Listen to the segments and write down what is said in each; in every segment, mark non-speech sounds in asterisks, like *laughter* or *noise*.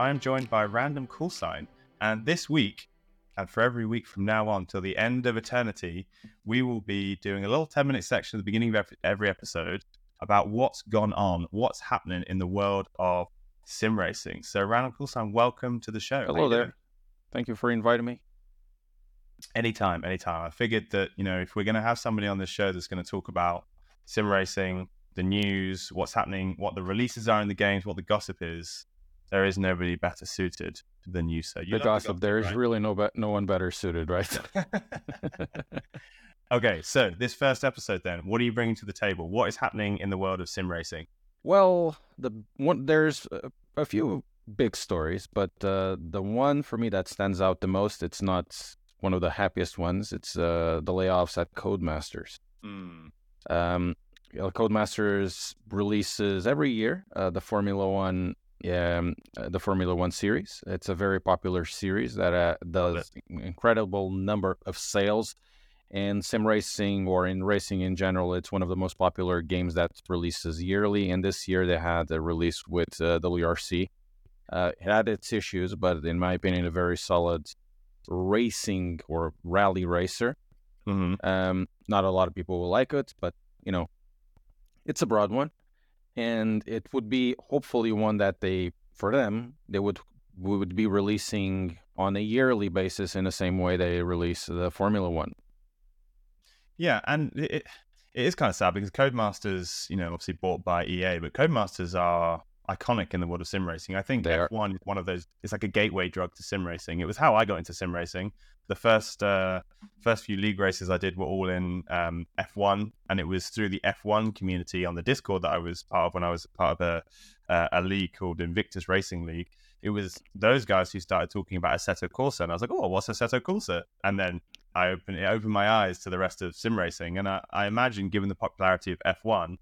I am joined by Random Call Sign. And this week, and for every week from now on till the end of eternity, we will be doing a little 10 minute section at the beginning of every episode about what's gone on, what's happening in the world of sim racing. So, Random Call Sign, welcome to the show. Hello there. Thank you for inviting me. Anytime, anytime. I figured that, you know, if we're going to have somebody on this show that's going to talk about sim racing, the news, what's happening, what the releases are in the games, what the gossip is, there is nobody better suited than you. So you the gossip, the there is right? really no be- no one better suited, right? *laughs* *laughs* okay, so this first episode, then, what are you bringing to the table? What is happening in the world of sim racing? Well, the one there's a, a few big stories, but uh, the one for me that stands out the most, it's not one of the happiest ones. It's uh, the layoffs at Codemasters. Mm. Um, Codemasters releases every year uh, the Formula One um, uh, the Formula One series. It's a very popular series that uh, does incredible number of sales. And sim racing or in racing in general, it's one of the most popular games that releases yearly. And this year they had a release with uh, WRC. Uh, it had its issues, but in my opinion, a very solid racing or rally racer. Mm-hmm. Um, not a lot of people will like it, but you know, it's a broad one and it would be hopefully one that they for them they would would be releasing on a yearly basis in the same way they release the Formula One. Yeah, and it, it is kind of sad because Codemasters, you know, obviously bought by EA, but Codemasters are iconic in the world of sim racing. I think they F1 are. is one of those. It's like a gateway drug to sim racing. It was how I got into sim racing. The first uh, first few league races I did were all in um, F1, and it was through the F1 community on the Discord that I was part of when I was part of a uh, a league called Invictus Racing League. It was those guys who started talking about Assetto Corsa, and I was like, "Oh, what's Assetto Corsa?" And then I opened it opened my eyes to the rest of sim racing, and I, I imagine, given the popularity of F1,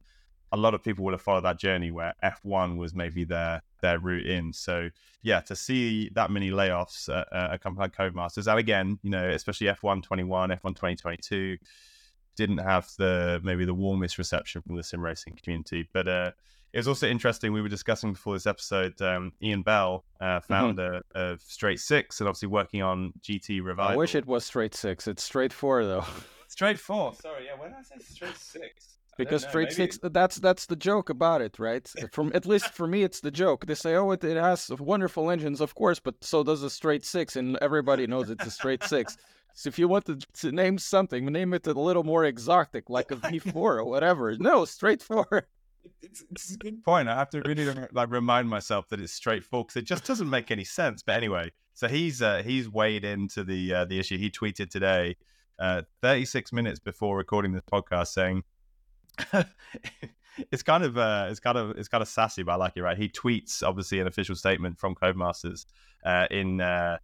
a lot of people would have followed that journey where F1 was maybe their their route in. So yeah, to see that many layoffs at, at a company like Codemasters, and again, you know, especially F1 21, F1 2022, didn't have the maybe the warmest reception from the sim racing community. But uh, it was also interesting. We were discussing before this episode. Um, Ian Bell, uh, mm-hmm. founder mm-hmm. of Straight Six, and obviously working on GT Revival. I wish it was Straight Six. It's Straight Four though. Straight Four. Sorry, yeah. When I say Straight Six because know, straight maybe... six that's that's the joke about it right from at least for me it's the joke they say oh it, it has wonderful engines of course but so does a straight six and everybody knows it's a straight six so if you want to, to name something name it a little more exotic like a v4 or whatever no straight four *laughs* it's, it's, a good point. I have to really like remind myself that it's Straight Four because it just doesn't make any sense. But anyway, so he's uh, he's weighed into the uh, the issue. He tweeted today, uh, 36 minutes before recording this podcast, saying *laughs* it's kind of uh, it's kind of it's kind of sassy, but I like it. Right? He tweets obviously an official statement from Codemasters uh, in. Uh,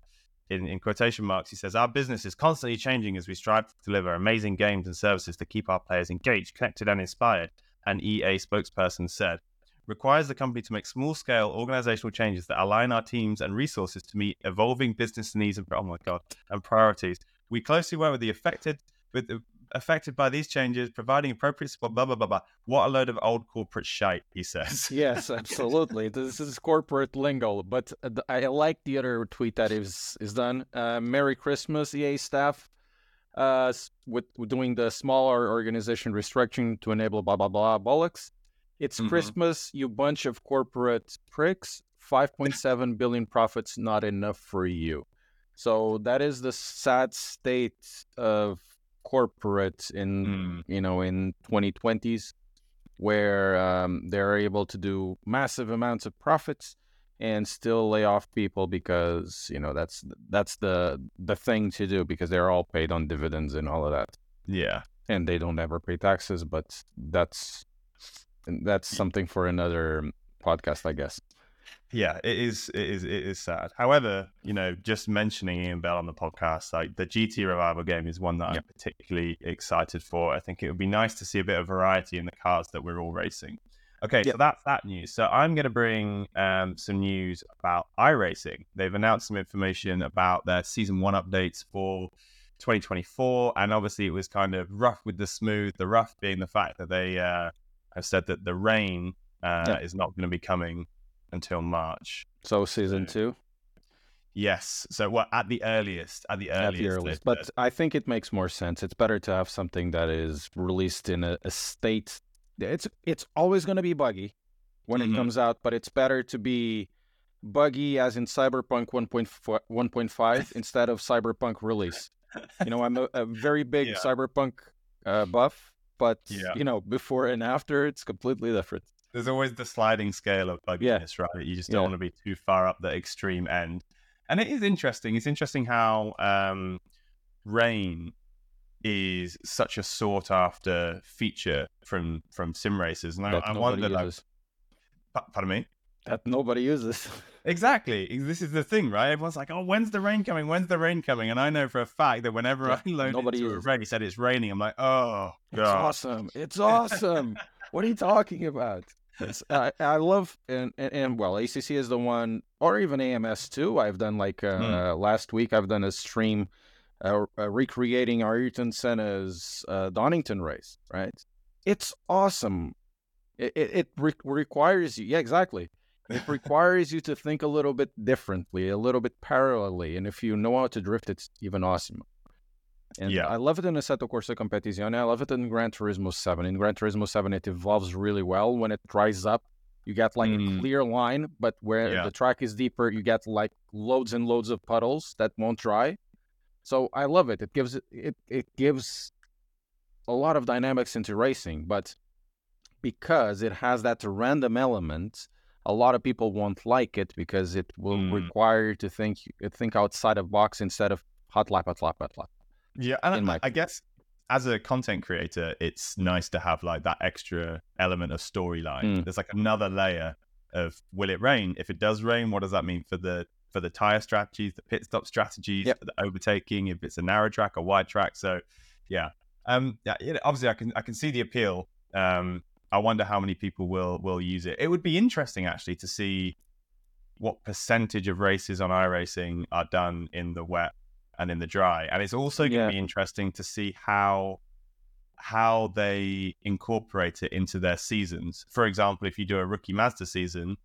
in, in quotation marks, he says, Our business is constantly changing as we strive to deliver amazing games and services to keep our players engaged, connected, and inspired. An EA spokesperson said, requires the company to make small scale organizational changes that align our teams and resources to meet evolving business needs and, oh my God, and priorities. We closely work with the affected with affected by these changes, providing appropriate support, blah, blah, blah, blah. What a load of old corporate shite, he says. *laughs* yes, absolutely. this is corporate lingo. But uh, I like the other tweet that is, is done. Uh, Merry Christmas, EA staff. Uh, with, with doing the smaller organization restructuring to enable blah, blah, blah, bollocks. It's mm-hmm. Christmas, you bunch of corporate pricks. 5.7 billion profits not enough for you. So that is the sad state of corporates in mm. you know in 2020s where um, they're able to do massive amounts of profits and still lay off people because you know that's that's the the thing to do because they're all paid on dividends and all of that. Yeah. And they don't ever pay taxes but that's that's something for another podcast i guess yeah, it is. It is. It is sad. However, you know, just mentioning Ian Bell on the podcast, like the GT Revival game is one that I'm particularly excited for. I think it would be nice to see a bit of variety in the cars that we're all racing. Okay, so that's that news. So I'm going to bring um, some news about iRacing. They've announced some information about their season one updates for 2024, and obviously it was kind of rough with the smooth. The rough being the fact that they uh, have said that the rain uh, yeah. is not going to be coming until March. So season two. Yes. So what at the earliest, at the earliest. At the earliest. But I think it makes more sense. It's better to have something that is released in a, a state. It's it's always going to be buggy when mm-hmm. it comes out, but it's better to be buggy as in Cyberpunk 1.5 *laughs* instead of Cyberpunk release. You know, I'm a, a very big yeah. Cyberpunk uh, buff, but yeah. you know, before and after, it's completely different. There's always the sliding scale of bugginess, yeah. right? You just don't want to be too far up the extreme end and it is interesting. It's interesting how um, rain is such a sought after feature from from sim racers, and I, I wonder, like, pardon me, that nobody uses. *laughs* Exactly. This is the thing, right? Everyone's like, "Oh, when's the rain coming? When's the rain coming?" And I know for a fact that whenever yeah, I *laughs* load nobody into uses. a race, said it's raining, I'm like, "Oh, God. it's awesome! It's *laughs* awesome! what are you talking about?" I, I love and, and, and well, ACC is the one, or even AMS 2. I've done like uh, mm. last week. I've done a stream uh, uh, recreating Ayrton Senna's uh, Donington race. Right, it's awesome. It it, it re- requires you, yeah, exactly. It *laughs* requires you to think a little bit differently, a little bit parallelly, and if you know how to drift, it's even awesome. And yeah. I love it in Assetto Corsa Competizione. I love it in Gran Turismo 7. In Gran Turismo 7, it evolves really well. When it dries up, you get like mm. a clear line, but where yeah. the track is deeper, you get like loads and loads of puddles that won't dry. So I love it. It gives it it, gives a lot of dynamics into racing, but because it has that random element, a lot of people won't like it because it will mm. require you to think think outside of box instead of hot lap, hot lap, hot lap. Yeah, and I, I guess as a content creator, it's nice to have like that extra element of storyline. Mm. There's like another layer of will it rain? If it does rain, what does that mean for the for the tire strategies, the pit stop strategies, yep. for the overtaking? If it's a narrow track, a wide track. So, yeah, um, yeah, obviously I can I can see the appeal. Um, I wonder how many people will will use it. It would be interesting actually to see what percentage of races on iRacing are done in the wet and in the dry. And it's also going to yeah. be interesting to see how how they incorporate it into their seasons. For example, if you do a rookie Mazda season,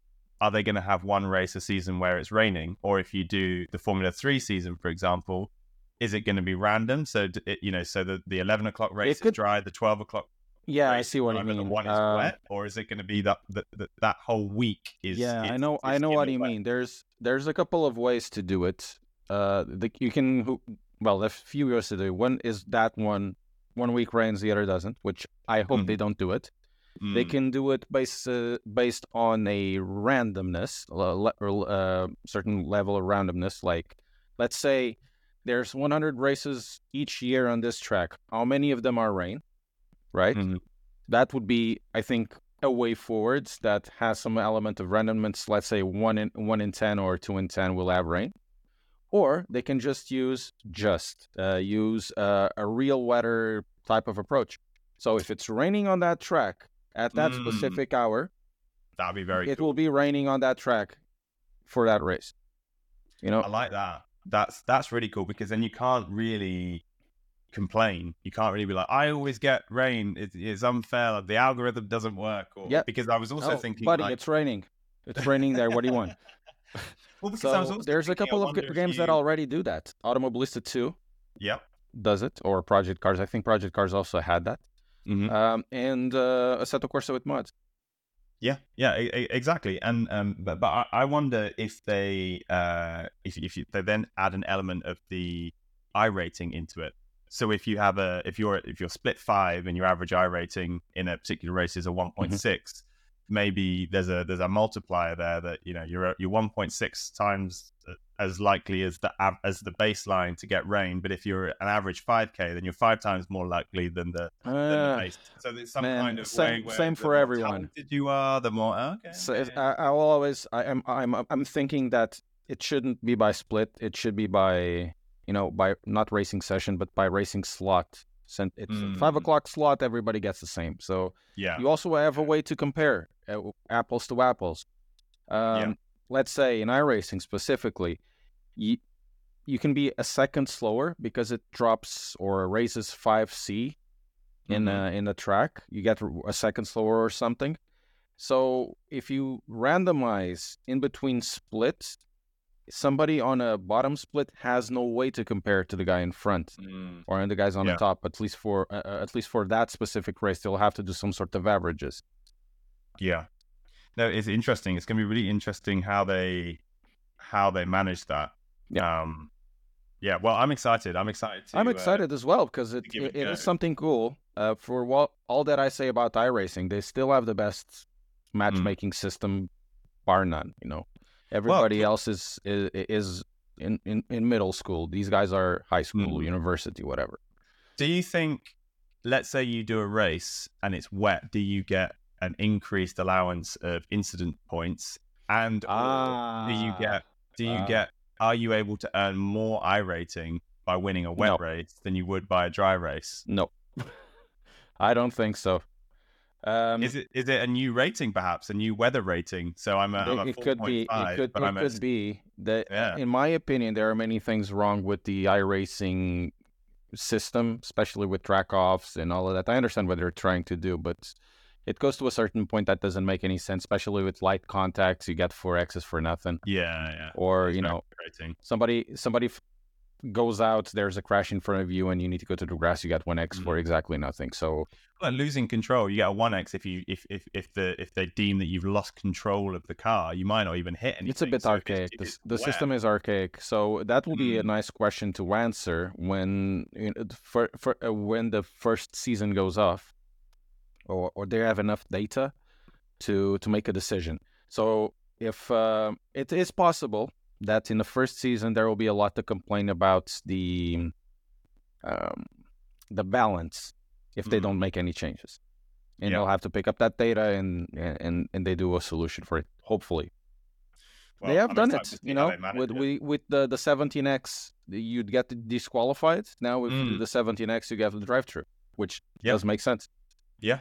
are they going to have one race a season where it's raining? Or if you do the Formula Three season, for example, is it going to be random? So it, you know, so the, the eleven o'clock race could... is dry, the twelve o'clock. Yeah, I see what you mean. One is uh, wet, or is it going to be that, that that, that whole week is? Yeah, is, I know, I know what you wet. mean. There's there's a couple of ways to do it uh, the, you can well, a few years to do. One is that one one week rains, the other doesn't, which I hope mm. they don't do it. Mm. They can do it based uh, based on a randomness, or uh, certain level of randomness. Like, let's say there's 100 races each year on this track. How many of them are rain? Right. Mm. That would be, I think, a way forwards that has some element of randomness. Let's say one in one in ten or two in ten will have rain or they can just use just uh, use uh, a real weather type of approach. So if it's raining on that track at that mm. specific hour, that'd be very. It cool. will be raining on that track for that race. You know, I like that. That's that's really cool because then you can't really complain. You can't really be like, I always get rain. It, it's unfair. The algorithm doesn't work. Or, yeah. Because I was also oh, thinking, buddy, like... it's raining. It's raining there. What do you want? *laughs* *laughs* Well, so there's a couple of games you... that already do that. Automobilista 2 yep. does it, or Project Cars. I think Project Cars also had that. Mm-hmm. Um, and uh, Assetto Corsa with mods. Yeah, yeah, exactly. And um, but but I wonder if they uh if if you, they then add an element of the iRating into it. So if you have a if you're if you're split five and your average iRating in a particular race is a one point six, mm-hmm maybe there's a there's a multiplier there that you know you're you're 1.6 times as likely as the as the baseline to get rain. But if you're an average 5k, then you're five times more likely than the, uh, than the ah, base. So there's some man, kind of same, way same for everyone. Did you are the more okay. So I, I will always I am I'm I'm thinking that it shouldn't be by split. It should be by you know by not racing session, but by racing slot. It's mm. five o'clock slot. Everybody gets the same. So yeah, you also have a way to compare uh, apples to apples. Um, yeah. Let's say in iRacing specifically, you you can be a second slower because it drops or raises five C in mm-hmm. a, in the track. You get a second slower or something. So if you randomize in between splits, somebody on a bottom split has no way to compare to the guy in front mm. or the guys on yeah. the top. At least for uh, at least for that specific race, they'll have to do some sort of averages. Yeah, no, it's interesting. It's going to be really interesting how they how they manage that. Yeah. Um, yeah. Well, I'm excited. I'm excited. To, I'm uh, excited uh, as well because it, it, it is something cool. Uh, for what all that I say about iRacing, they still have the best mm. matchmaking mm. system, bar none. You know, everybody well, else is, is is in, in in middle school. These guys are high school, mm. university, whatever. Do you think? Let's say you do a race and it's wet. Do you get an increased allowance of incident points? And ah, do you get do you uh, get are you able to earn more iRating by winning a wet no. race than you would by a dry race? No, *laughs* I don't think so. Um, is it is it a new rating perhaps a new weather rating? So I'm a, I'm a it could be it could, it could a, be that yeah. in my opinion there are many things wrong with the iRacing system, especially with track offs and all of that. I understand what they're trying to do, but it goes to a certain point that doesn't make any sense, especially with light contacts. You get four X's for nothing. Yeah, yeah. Or That's you know, somebody somebody f- goes out, there's a crash in front of you, and you need to go to the grass. You get one X mm for exactly nothing. So well, losing control, you get a one X if you if, if if the if they deem that you've lost control of the car, you might not even hit anything. It's a bit so archaic. the, the system is archaic, so that will be mm. a nice question to answer when you know, for, for uh, when the first season goes off or, or they have enough data to to make a decision. So if uh, it is possible that in the first season there will be a lot to complain about the um, the balance if they mm. don't make any changes, and yeah. they'll have to pick up that data and and and they do a solution for it. Hopefully, well, they have I'm done it. You know, with we with the the 17x you'd get disqualified. Now with mm. the 17x you get the drive through, which yep. does make sense. Yeah,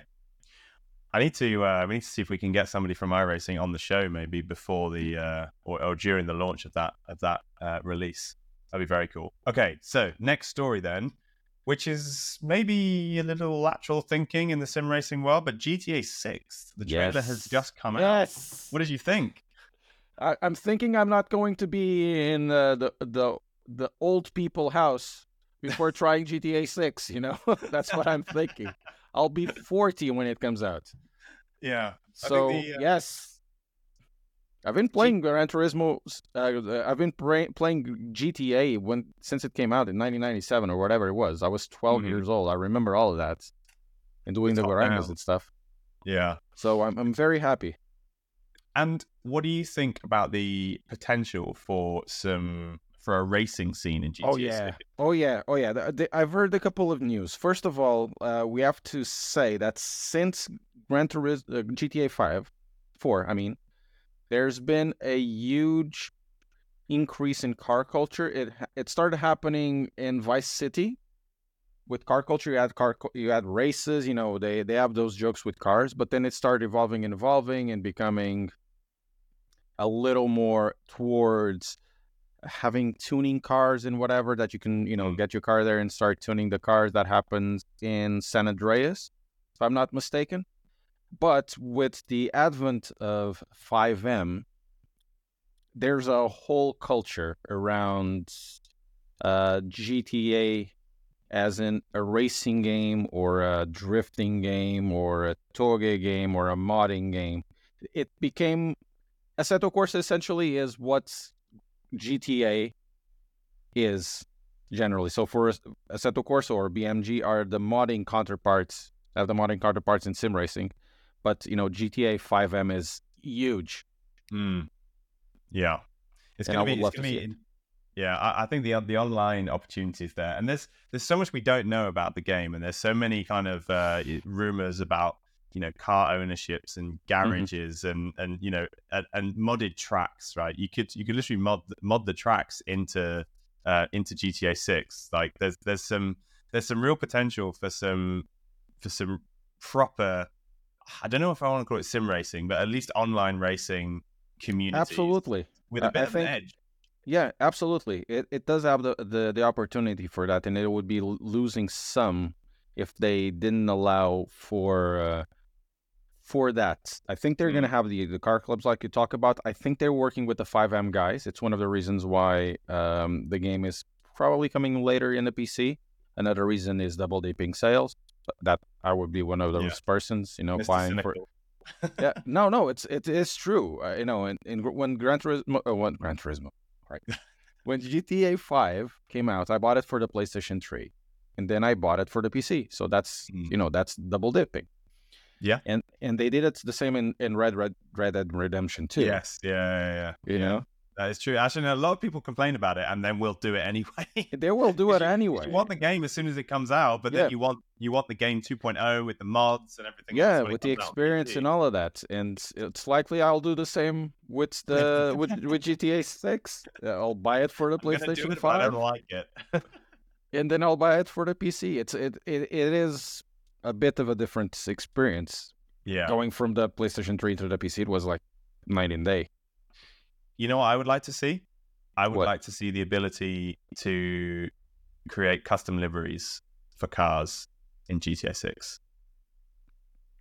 I need to uh, we need to see if we can get somebody from iRacing on the show maybe before the uh, or, or during the launch of that of that uh, release. That'd be very cool. Okay, so next story then, which is maybe a little lateral thinking in the sim racing world, but GTA Six, the trailer yes. has just come out. Yes. What did you think? I, am thinking I'm not going to be in uh, the the the old people house before trying GTA Six. You know, *laughs* that's what I'm thinking. *laughs* I'll be 40 when it comes out. Yeah. So the, uh... yes, I've been playing Gran Turismo. Uh, I've been pra- playing GTA when since it came out in 1997 or whatever it was. I was 12 mm-hmm. years old. I remember all of that and doing it's the Guaranas and stuff. Yeah. So I'm I'm very happy. And what do you think about the potential for some for a racing scene in GTA. Oh yeah, *laughs* oh yeah, oh yeah. The, the, I've heard a couple of news. First of all, uh, we have to say that since Gran Turismo uh, GTA Five, Four, I mean, there's been a huge increase in car culture. It it started happening in Vice City with car culture. You had car, you had races. You know, they they have those jokes with cars, but then it started evolving and evolving and becoming a little more towards having tuning cars and whatever that you can you know mm. get your car there and start tuning the cars that happens in san andreas if i'm not mistaken but with the advent of FiveM, there's a whole culture around uh, gta as in a racing game or a drifting game or a touge game or a modding game it became assetto corsa essentially is what's GTA is generally. So for Assetto Corsa or BMG are the modding counterparts, have the modding counterparts in sim racing. But, you know, GTA FiveM is huge. Mm. Yeah. It's going to be, it's gonna be yeah, I, I, think the the online opportunities there, and there's there's so much we don't know about the game, and there's so many kind of uh, rumors about you know car ownerships and mm-hmm. garages mm-hmm. and and you know and, and, modded tracks right you could you could literally mod mod the tracks into uh into gta 6 like there's there's some there's some real potential for some for some proper i don't know if i want to call it sim racing but at least online racing community absolutely with a bit I of think, edge yeah absolutely it, it does have the, the the opportunity for that and it would be losing some if they didn't allow for uh, for that. I think they're mm. going to have the, the car clubs like you talk about. I think they're working with the FiveM guys. It's one of the reasons why um, the game is probably coming later in the PC. Another reason is double dipping sales. That I would be one of those yeah. persons, you know, Mr. buying Cynical. for. yeah, *laughs* no, no, it's it is true. Uh, you know, in, in when Gran Turismo, uh, when Gran Turismo, right? when GTA Five came out, I bought it for the PlayStation Three, and then I bought it for the PC. So that's mm. you know that's double dipping. Yeah, and and they did it the same in in Red Red Red Dead Redemption too. Yes, yeah, yeah, yeah. You yeah. know, that is true. Actually, a lot of people complain about it, and then we'll do it anyway. they will do *laughs* it you, anyway. You want the game as soon as it comes out, but yeah. then you want you want the game 2.0 with the mods and everything. Yeah, with the experience and all of that, and it's likely I'll do the same with the with *laughs* with GTA 6. I'll buy it for the I'm PlayStation 5. I don't like it. *laughs* and then I'll buy it for the PC. It's it it, it is a bit of a different experience. Yeah, going from the PlayStation 3 to the PC, it was like night and day. You know what I would like to see? I would what? like to see the ability to create custom liveries for cars in GTA 6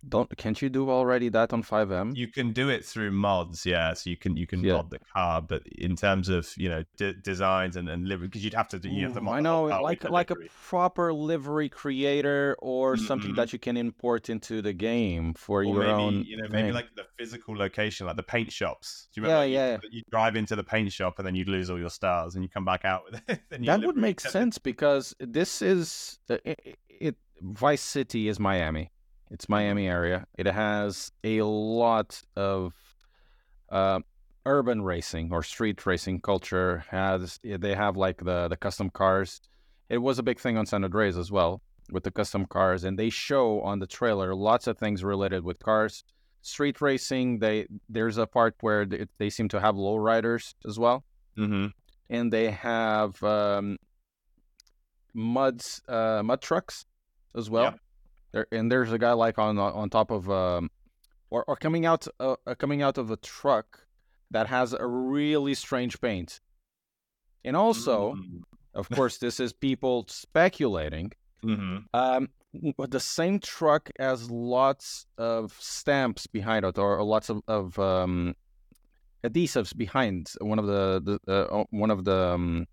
don't can't you do already that on FiveM? you can do it through mods yeah so you can you can yeah. mod the car but in terms of you know d- designs and, and livery because you'd have to do you have to i know like like livery. a proper livery creator or mm-hmm. something that you can import into the game for or your maybe, own you know maybe thing. like the physical location like the paint shops do you remember yeah like yeah you, you, drive into the paint shop and then you'd lose all your stars and you come back out with *laughs* it that would make sense because this is uh, it, it vice city is miami it's Miami area. It has a lot of uh, urban racing or street racing culture. Has they have like the the custom cars? It was a big thing on San Andreas as well with the custom cars, and they show on the trailer lots of things related with cars. Street racing. They there's a part where they, they seem to have lowriders as well, mm-hmm. and they have um, mud uh, mud trucks as well. There and there's a guy like on on top of um, or or coming out uh, uh, coming out of a truck that has a really strange paint. And also, mm-hmm. of course, this is people speculating. Mm-hmm. Um, but the same truck has lots of stamps behind it, or, or lots of, of um, adhesives behind one of the, the uh, one of the um,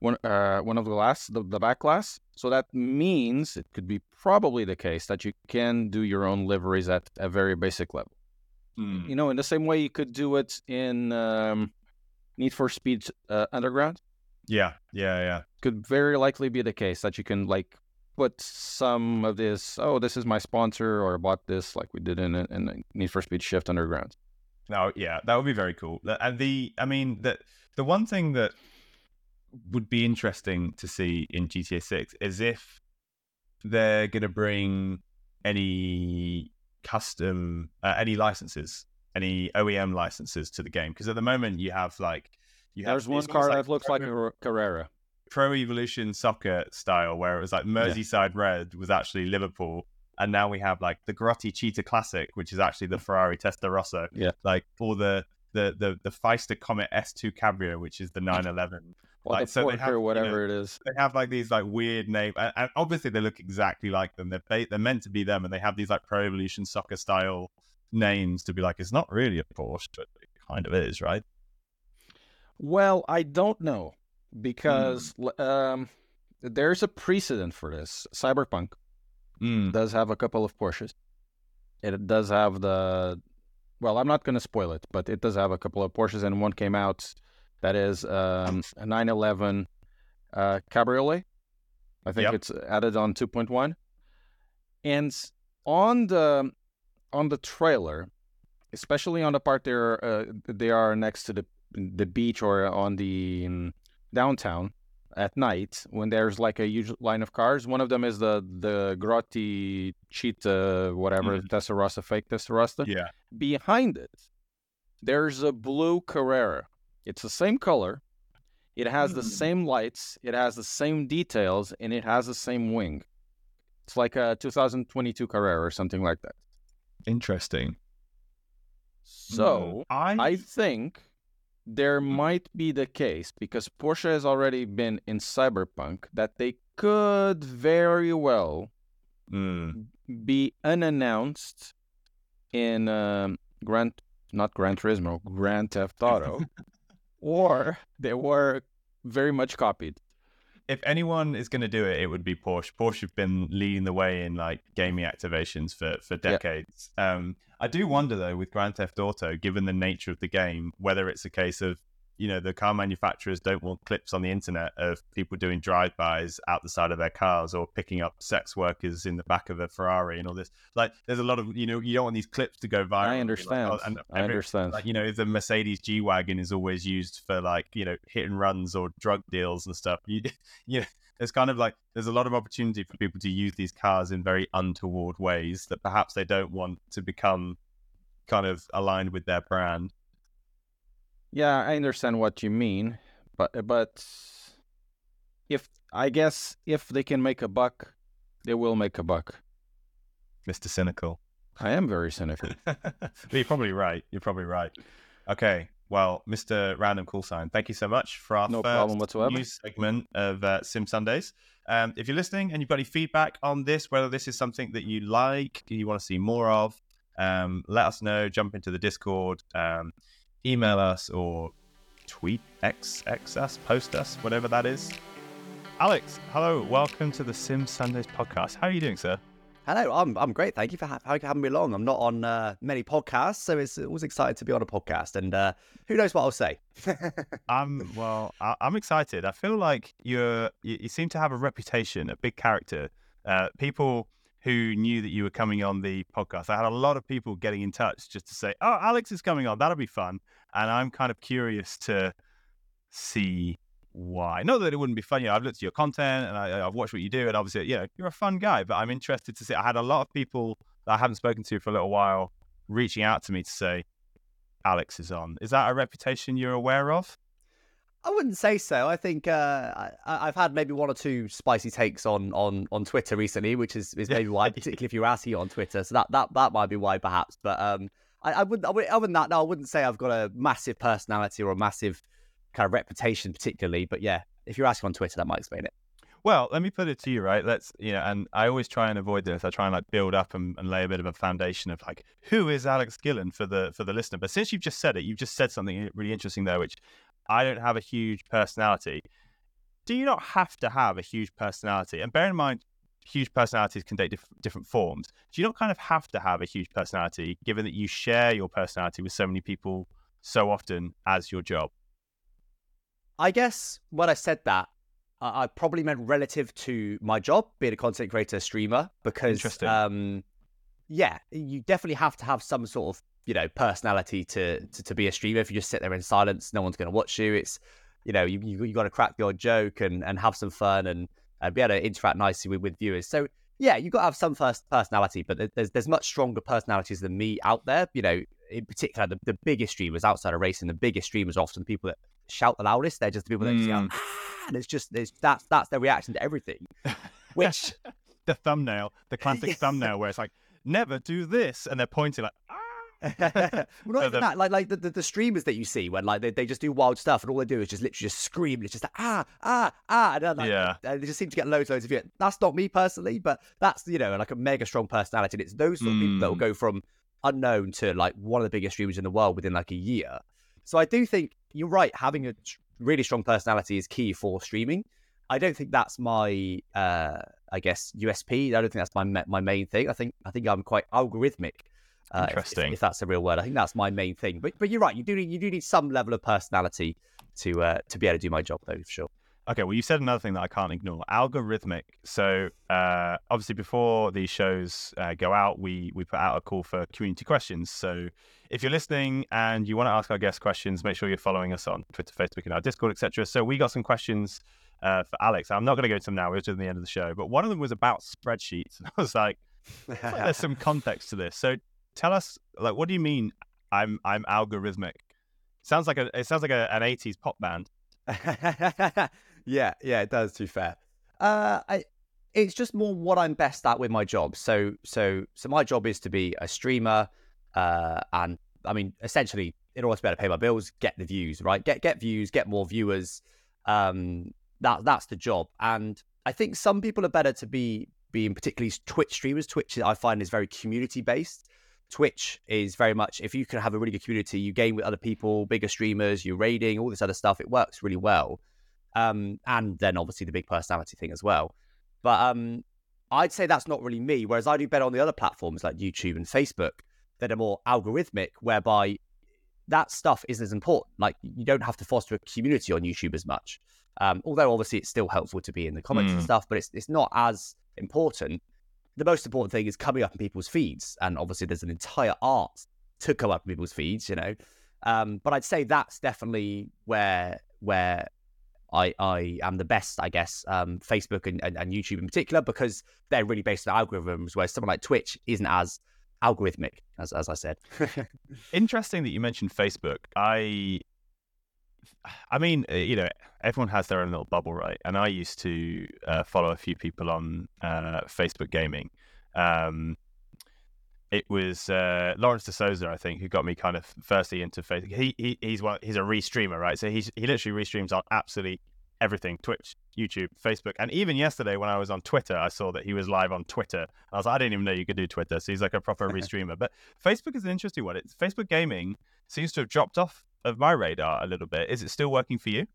one uh, one of the glass, the, the back glass. So that means it could be probably the case that you can do your own liveries at a very basic level. Mm. You know, in the same way you could do it in um, Need for Speed uh, Underground. Yeah, yeah, yeah. Could very likely be the case that you can like put some of this. Oh, this is my sponsor, or I bought this, like we did in, in Need for Speed Shift Underground. No, yeah, that would be very cool. And the, I mean, the the one thing that would be interesting to see in GTA 6 is if they're going to bring any custom, uh, any licenses, any OEM licenses to the game. Because at the moment you have like, you have, There's one car like that looks Pro, like a Carrera. Pro Evolution Soccer style, where it was like Merseyside yeah. Red was actually Liverpool. And now we have like the Grotti Cheetah Classic, which is actually the Ferrari Testarossa. Yeah. Like all the the the the Pfister Comet S2 Cabrio, which is the *laughs* 911 like, the so have, or whatever you know, it is. They have like these like weird names, and, and, obviously they look exactly like them. They're they're meant to be them, and they have these like Pro Evolution Soccer style names to be like it's not really a Porsche, but it kind of is, right? Well, I don't know because mm. um, there's a precedent for this. Cyberpunk mm. does have a couple of Porsches. It does have the well, I'm not going to spoil it, but it does have a couple of Porsches, and one came out that is um, a 911 uh, Cabriolet. I think yep. it's added on 2.1. And on the on the trailer, especially on the part there uh, they are next to the the beach or on the um, downtown at night when there's like a huge line of cars. One of them is the the Grotti Cheetah, whatever mm. Testarossa, fake Testarossa. Yeah. Behind it, there's a blue Carrera it's the same color. It has the hmm. same lights. It has the same details, and it has the same wing. It's like a 2022 Carrera or something like that. Interesting. So mm, I... I think there might be the case because Porsche has already been in Cyberpunk that they could very well mm. be unannounced in um, Grand, not Gran Turismo, Grand Theft Auto, *laughs* or they were very much copied. If anyone is going to do it, it would be Porsche. Porsche have been leading the way in like gaming activations for for decades. Yeah. Um, I do wonder though, with Grand Theft Auto, given the nature of the game, whether it's a case of you know the car manufacturers don't want clips on the internet of people doing drive-bys out the side of their cars or picking up sex workers in the back of a Ferrari and all this. Like, there's a lot of you know you don't want these clips to go viral. I understand. Like, oh, and I understand. Like, you know, the Mercedes G wagon is always used for like you know hit and runs or drug deals and stuff. You, *laughs* you know, it's kind of like there's a lot of opportunity for people to use these cars in very untoward ways that perhaps they don't want to become kind of aligned with their brand. Yeah, I understand what you mean, but uh, but if I guess if they can make a buck, they will make a buck. Mr. Cynical. I am very cynical. *laughs* you're probably right. You're probably right. Okay. Well, Mr. Random Call Sign, thank you so much for our no first problem whatsoever. news segment of uh, Sim Sundays. Um, if you're listening and you've got any feedback on this, whether this is something that you like, you want to see more of, um, let us know. Jump into the Discord. Um, email us or tweet X X us, post us, whatever that is. Alex, hello, welcome to the Sim Sundays podcast. How are you doing, sir? Hello, I'm I'm great. Thank you for ha- having me along. I'm not on uh, many podcasts, so it's always excited to be on a podcast. And uh, who knows what I'll say? *laughs* I'm well. I, am excited. I feel like you're you, you, seem to have a reputation, a big character. Uh, people who knew that you were coming on the podcast. I had a lot of people getting in touch just to say, "Oh, Alex is coming on. That'll be fun." And I'm kind of curious to see why. Not that it wouldn't be fun. You know, I've looked at your content and I, have watched what you do, and obviously, you know, you're a fun guy. But I'm interested to see. I had a lot of people that I haven't spoken to for a little while reaching out to me to say, "Alex is on." Is that a reputation you're aware of? I wouldn't say so. I think uh, I, have had maybe one or two spicy takes on on on Twitter recently, which is, is maybe why, *laughs* particularly if you're asking on Twitter. So that that that might be why, perhaps. But um, I, I wouldn't. I wouldn't. other than that, no, I wouldn't say I've got a massive personality or a massive kind of reputation, particularly. But yeah, if you're asking on Twitter, that might explain it. Well, let me put it to you, right? Let's, you know, and I always try and avoid this. I try and like build up and, and, lay a bit of a foundation of like, who is Alex Gillon for the for the listener? But since you've just said it, you've just said something really interesting there, which I don't have a huge personality. Do you not have to have a huge personality? And bear in mind, huge personalities can take diff- different forms. Do you not kind of have to have a huge personality, given that you share your personality with so many people so often as your job? I guess when I said that, I, I probably meant relative to my job, being a content creator, streamer, because um, yeah, you definitely have to have some sort of you know personality to, to, to be a streamer. If you just sit there in silence, no one's going to watch you. It's you know you you, you got to crack your joke and, and have some fun and, and be able to interact nicely with, with viewers. So yeah, you've got to have some first personality, but there's there's much stronger personalities than me out there. You know, in particular, the, the biggest streamers outside of racing, the biggest streamers are often the people that shout the loudest. They're just the people that mm. ah, and it's just it's, that's that's their reaction to everything. *laughs* Which the thumbnail, the classic *laughs* thumbnail, where it's like never do this, and they're pointing like. Ah *laughs* well, not even that. Like, like the, the, the, streamers that you see when like they, they just do wild stuff and all they do is just literally just scream. It's just like ah ah ah. And, like, yeah. And they just seem to get loads loads of views. That's not me personally, but that's you know like a mega strong personality. And it's those sort of mm. people that will go from unknown to like one of the biggest streamers in the world within like a year. So I do think you're right. Having a really strong personality is key for streaming. I don't think that's my, uh, I guess, USP. I don't think that's my my main thing. I think I think I'm quite algorithmic uh, Interesting. If, if, that's a real word, I think that's my main thing. But but you're right. You do need you do need some level of personality to uh, to be able to do my job, though, for sure. Okay, well, you said another thing that I can't ignore: algorithmic. So, uh, obviously, before these shows uh, go out, we we put out a call for community questions. So, if you're listening and you want to ask our guest questions, make sure you're following us on Twitter, Facebook, and our Discord, etc. So, we got some questions uh, for Alex. I'm not going to go to them now; we're to the end of the show. But one of them was about spreadsheets, *laughs* and I was like, like "There's some context to this." So, tell us like what do you mean I'm I'm algorithmic? Sounds like a it sounds like a, an 80s pop band. *laughs* yeah, yeah, it does. To be fair, uh, I it's just more what I'm best at with my job. So so so my job is to be a streamer, uh, and I mean essentially in order to be able to pay my bills, get the views, right? Get get views, get more viewers. Um, that that's the job, and I think some people are better to be being particularly Twitch streamers. Twitch I find is very community based. Twitch is very much if you can have a really good community, you game with other people, bigger streamers, you're raiding, all this other stuff. It works really well. Um, and then obviously the big personality thing as well. But um, I'd say that's not really me. Whereas I do better on the other platforms like YouTube and Facebook that are more algorithmic, whereby that stuff isn't as important. Like you don't have to foster a community on YouTube as much. Um, although obviously it's still helpful to be in the comments mm. and stuff, but it's it's not as important. The most important thing is coming up in people's feeds, and obviously there's an entire art to come up in people's feeds, you know. Um, but I'd say that's definitely where where I I am the best, I guess. Um, Facebook and, and, and YouTube in particular because they're really based on algorithms, whereas someone like Twitch isn't as algorithmic, as as I said. *laughs* Interesting that you mentioned Facebook. I I mean, uh, you know, everyone has their own little bubble, right? And I used to uh, follow a few people on uh, Facebook gaming. Um, it was uh, Lawrence de Souza, I think, who got me kind of firstly into Facebook. He, he he's one, he's a restreamer, right? So he's he literally restreams on absolutely everything: Twitch, YouTube, Facebook, and even yesterday when I was on Twitter, I saw that he was live on Twitter. I was like, I didn't even know you could do Twitter. So he's like a proper *laughs* restreamer. But Facebook is an interesting one. It's Facebook gaming seems to have dropped off of my radar a little bit. Is it still working for you?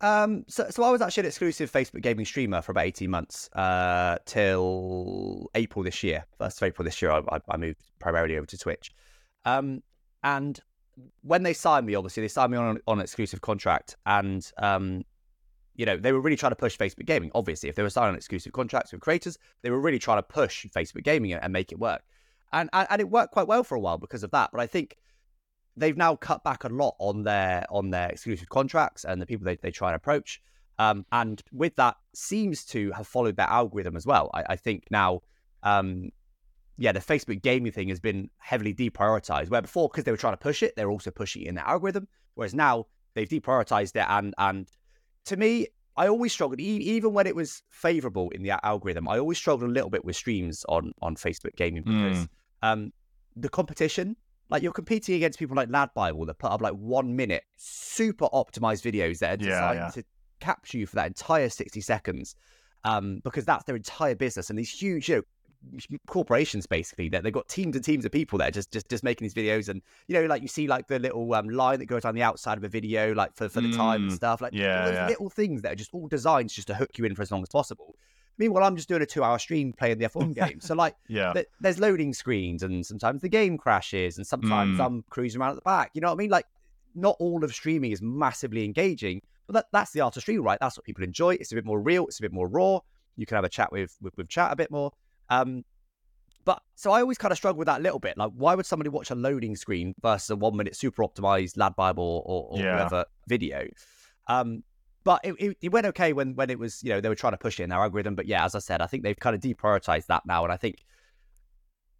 Um, so, so I was actually an exclusive Facebook gaming streamer for about 18 months, uh, till April this year. First of April this year, I, I moved primarily over to Twitch. Um, and when they signed me, obviously they signed me on, on an exclusive contract and, um, you know, they were really trying to push Facebook gaming. Obviously, if they were signing exclusive contracts with creators, they were really trying to push Facebook gaming and make it work. And, and, and it worked quite well for a while because of that. But I think they've now cut back a lot on their on their exclusive contracts and the people they, they try and approach. Um, and with that, seems to have followed their algorithm as well. I, I think now, um, yeah, the Facebook gaming thing has been heavily deprioritized. Where before, because they were trying to push it, they were also pushing it in their algorithm. Whereas now they've deprioritized it, and and to me, I always struggled, even when it was favorable in the algorithm. I always struggled a little bit with streams on on Facebook gaming because mm. um, the competition like you're competing against people like Lad Bible that put up like one minute, super optimized videos that are designed yeah, yeah. to capture you for that entire 60 seconds. Um, because that's their entire business. And these huge, you know, corporations basically that they've got teams and teams of people there just just just making these videos and you know like you see like the little um, line that goes on the outside of a video like for, for the mm, time and mm, stuff like yeah, those yeah. little things that are just all designed just to hook you in for as long as possible Meanwhile, I'm just doing a two hour stream playing the F1 *laughs* game. So, like, yeah. Th- there's loading screens, and sometimes the game crashes, and sometimes mm. I'm cruising around at the back. You know what I mean? Like, not all of streaming is massively engaging, but that, that's the art of streaming, right? That's what people enjoy. It's a bit more real, it's a bit more raw. You can have a chat with, with, with chat a bit more. Um, but so I always kind of struggle with that a little bit. Like, why would somebody watch a loading screen versus a one minute super optimized Lad Bible or, or yeah. whatever video? Um, but it, it, it, went okay when when it was you know they were trying to push it in their algorithm. But yeah, as I said, I think they've kind of deprioritized that now, and I think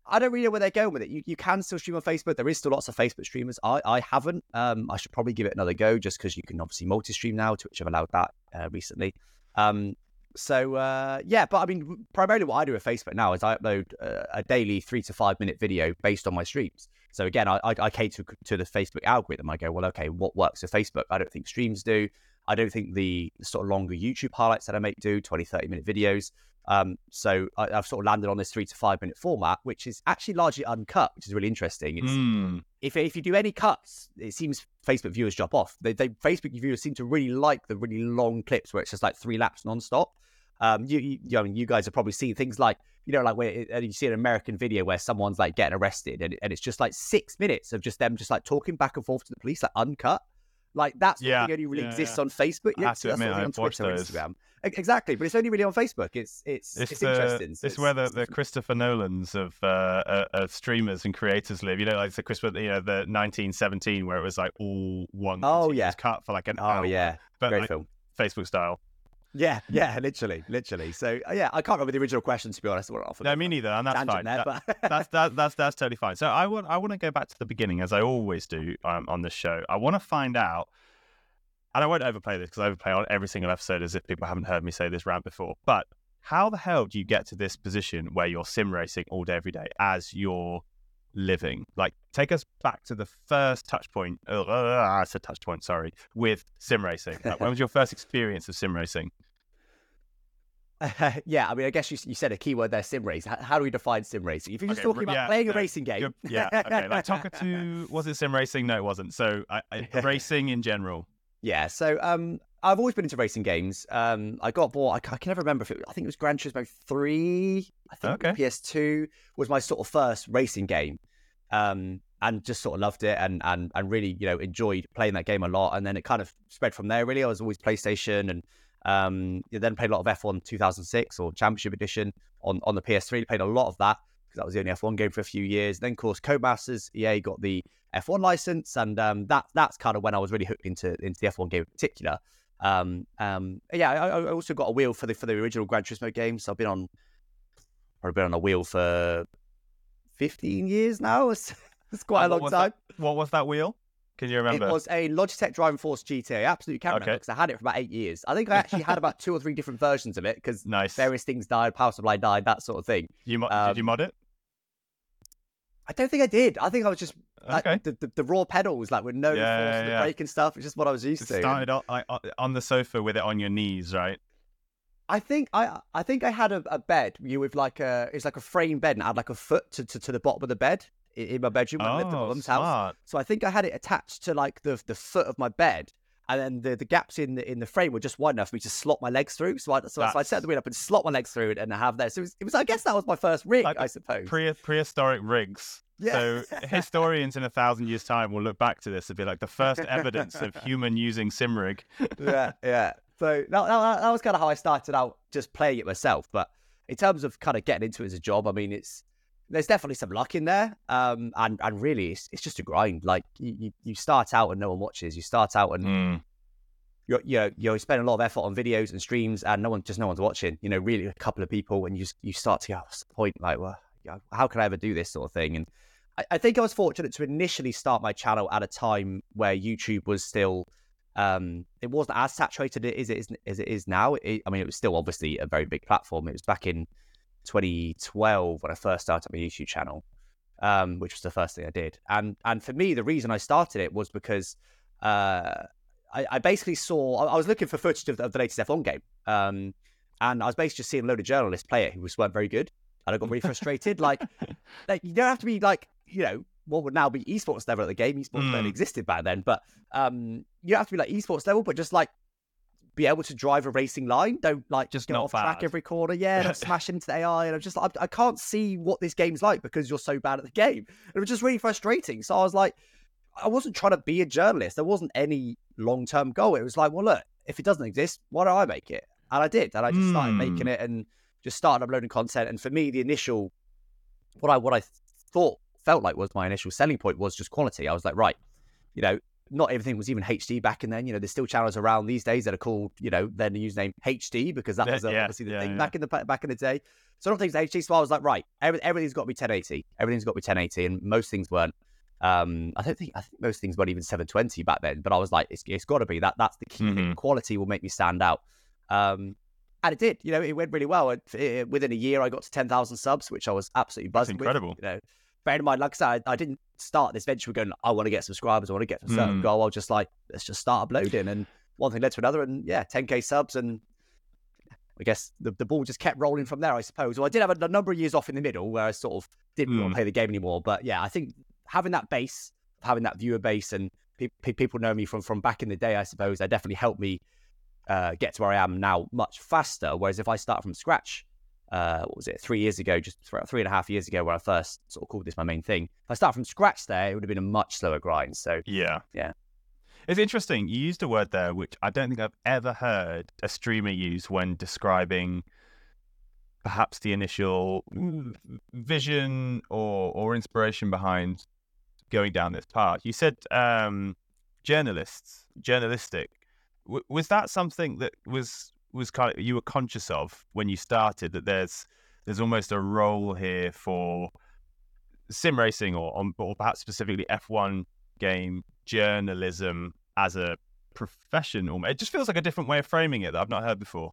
I don't really know where they're going with it. You you can still stream on Facebook. There is still lots of Facebook streamers. I I haven't. Um, I should probably give it another go just because you can obviously multi-stream now. Twitch have allowed that uh, recently. Um, so uh, yeah, but I mean, primarily what I do with Facebook now is I upload uh, a daily three to five minute video based on my streams. So again, I, I, I cater to the Facebook algorithm. I go, well, okay, what works for Facebook? I don't think streams do. I don't think the sort of longer YouTube highlights that I make do 20, 30 minute videos. Um, so I, have sort of landed on this three to five minute format, which is actually largely uncut, which is really interesting. Mm. If if you do any cuts, it seems Facebook viewers drop off. They, they Facebook viewers seem to really like the really long clips where it's just like three laps nonstop. Um, you, you, I mean, you guys have probably seen things like, you know, like where and you see an American video where someone's like getting arrested, and, and it's just like six minutes of just them just like talking back and forth to the police, like uncut. Like that's yeah, only really yeah, exists yeah. on Facebook. Yeah, that's admit, on Twitter or Instagram. Exactly, but it's only really on Facebook. It's it's it's, it's the, interesting. So it's, it's, where the, the Christopher Nolans of uh, uh, of streamers and creators live. You know, like the Christopher, you know, the 1917 where it was like all one. Oh yeah, cut for like an oh, hour. yeah, but great like, film. Facebook style. Yeah, yeah, literally, literally. So uh, yeah, I can't remember the original question to be honest. No, me neither, and that's fine. There, that, *laughs* that's that, *laughs* that's that's totally fine. So I want I want to go back to the beginning as I always do um, on this show. I want to find out, and I won't overplay this because I overplay on every single episode as if people haven't heard me say this rant before. But how the hell do you get to this position where you're sim racing all day every day as your living? Like, take us back to the first touch point. Uh, I said touch point, sorry, with sim racing. Like, when was your first experience of sim racing? *laughs* yeah, I mean, I guess you, you said a keyword there, sim race. How, how do we define sim racing? If you're just okay, talking about yeah, playing a racing game, yeah, okay, like *laughs* TOCA 2 was it sim racing? No, it wasn't. So I, I, *laughs* racing in general. Yeah, so um, I've always been into racing games. Um, I got bought. I, I can never remember if it. I think it was Gran Turismo three. I think okay. PS2 was my sort of first racing game, um, and just sort of loved it and and and really you know enjoyed playing that game a lot. And then it kind of spread from there. Really, I was always PlayStation, and um, then played a lot of F1 2006 or Championship Edition on on the PS3. Played a lot of that because that was the only F1 game for a few years. Then, of course, Codemasters EA got the F1 license, and um, that that's kind of when I was really hooked into into the F1 game in particular. Um, um, yeah, I, I, also got a wheel for the for the original Gran Turismo games. So I've been on, probably been on a wheel for fifteen years now. *laughs* It's, it's quite a long time. That, what was that wheel? Can you remember? It was a Logitech Driving Force GT. I absolutely can't okay. remember because I had it for about eight years. I think I *laughs* actually had about two or three different versions of it because nice. various things died, power supply died, that sort of thing. You mo- um, did you mod it? I don't think I did. I think I was just like, okay. the, the, the, raw pedals, like with no yeah, force, yeah, yeah. the brake and stuff. It's just what I was used it to. Started on, on the sofa with it on your knees, right? I think I I think I had a, a bed you with like a it's like a frame bed and I had like a foot to, to, to the bottom of the bed in my bedroom when oh, I lived at my oh, mum's house. So I think I had it attached to like the the foot of my bed, and then the, the gaps in the in the frame were just wide enough for me to slot my legs through. So I so, so I set the wheel up and slot my legs through it and have there. So it was, it was I guess that was my first rig, like I suppose. Pre prehistoric rigs. Yeah. So *laughs* historians in a thousand years' time will look back to this and be like the first evidence of *laughs* human using Simrig. yeah, yeah. So that, that, that was kind of how I started out, just playing it myself. But in terms of kind of getting into it as a job, I mean, it's there's definitely some luck in there. Um, and and really, it's, it's just a grind. Like you, you start out and no one watches. You start out and mm. you're you you're spending a lot of effort on videos and streams, and no one just no one's watching. You know, really a couple of people, and you just, you start to get what's the point? Like, well, how can I ever do this sort of thing? And I, I think I was fortunate to initially start my channel at a time where YouTube was still um, it wasn't as saturated as it is as it is now. It, I mean, it was still obviously a very big platform. It was back in 2012 when I first started my YouTube channel, um, which was the first thing I did. And and for me, the reason I started it was because uh, I, I, basically saw I was looking for footage of, of the latest F1 game, um, and I was basically just seeing a load of journalists play it who just weren't very good, and I got really frustrated. like, *laughs* like you don't have to be like you know what would now be esports level at the game. Esports mm. existed back then, but um, you have to be like esports level, but just like be able to drive a racing line. Don't like just get off bad. track every corner. Yeah, not *laughs* smash into the AI. And I'm just like, I, I, can't see what this game's like because you're so bad at the game. And it was just really frustrating. So I was like, I wasn't trying to be a journalist. There wasn't any long term goal. It was like, well, look, if it doesn't exist, why don't I make it? And I did. And I just mm. started making hmm. it and just started uploading content. And for me, the initial, what I what I thought felt like was my initial selling point was just quality. I was like, right, you know, not everything was even HD back in then. You know, there's still channels around these days that are called, you know, then the username HD because that was uh, yeah, obviously the yeah, thing yeah. back in the back in the day. So I don't think it's HD. So I was like, right, every, everything's got to be 1080. Everything's got to be 1080, and most things weren't. Um, I don't think I think most things weren't even 720 back then. But I was like, it's, it's got to be that. That's the key. Mm-hmm. Quality will make me stand out. Um, and it did. You know, it went really well. It, it, within a year, I got to 10,000 subs, which I was absolutely buzzing. That's incredible. With, you know, bear in mind, like I said, I, I, didn't start this venture going, I want to get subscribers, I want to get to a certain mm. goal. I was just like, let's just start uploading. And one thing led to another. And yeah, 10K subs. And I guess the, the ball just kept rolling from there, I suppose. Well, I did have a, a number of years off in the middle where I sort of didn't mm. want to play the game anymore. But yeah, I think having that base, having that viewer base, and pe- pe- people know me from, from back in the day, I suppose, that definitely helped me uh, get to where I am now much faster. Whereas if I start from scratch, uh, what was it, three years ago, just three and a half years ago, when I first sort of called this my main thing. If I start from scratch there, it would have been a much slower grind. So yeah, yeah. It's interesting. You used a word there which I don't think I've ever heard a streamer use when describing perhaps the initial vision or or inspiration behind going down this path. You said um, journalists, journalistic. W- was that something that was was kind of you were conscious of when you started that there's there's almost a role here for sim racing or on, or perhaps specifically F1 game journalism as a profession it just feels like a different way of framing it that I've not heard before.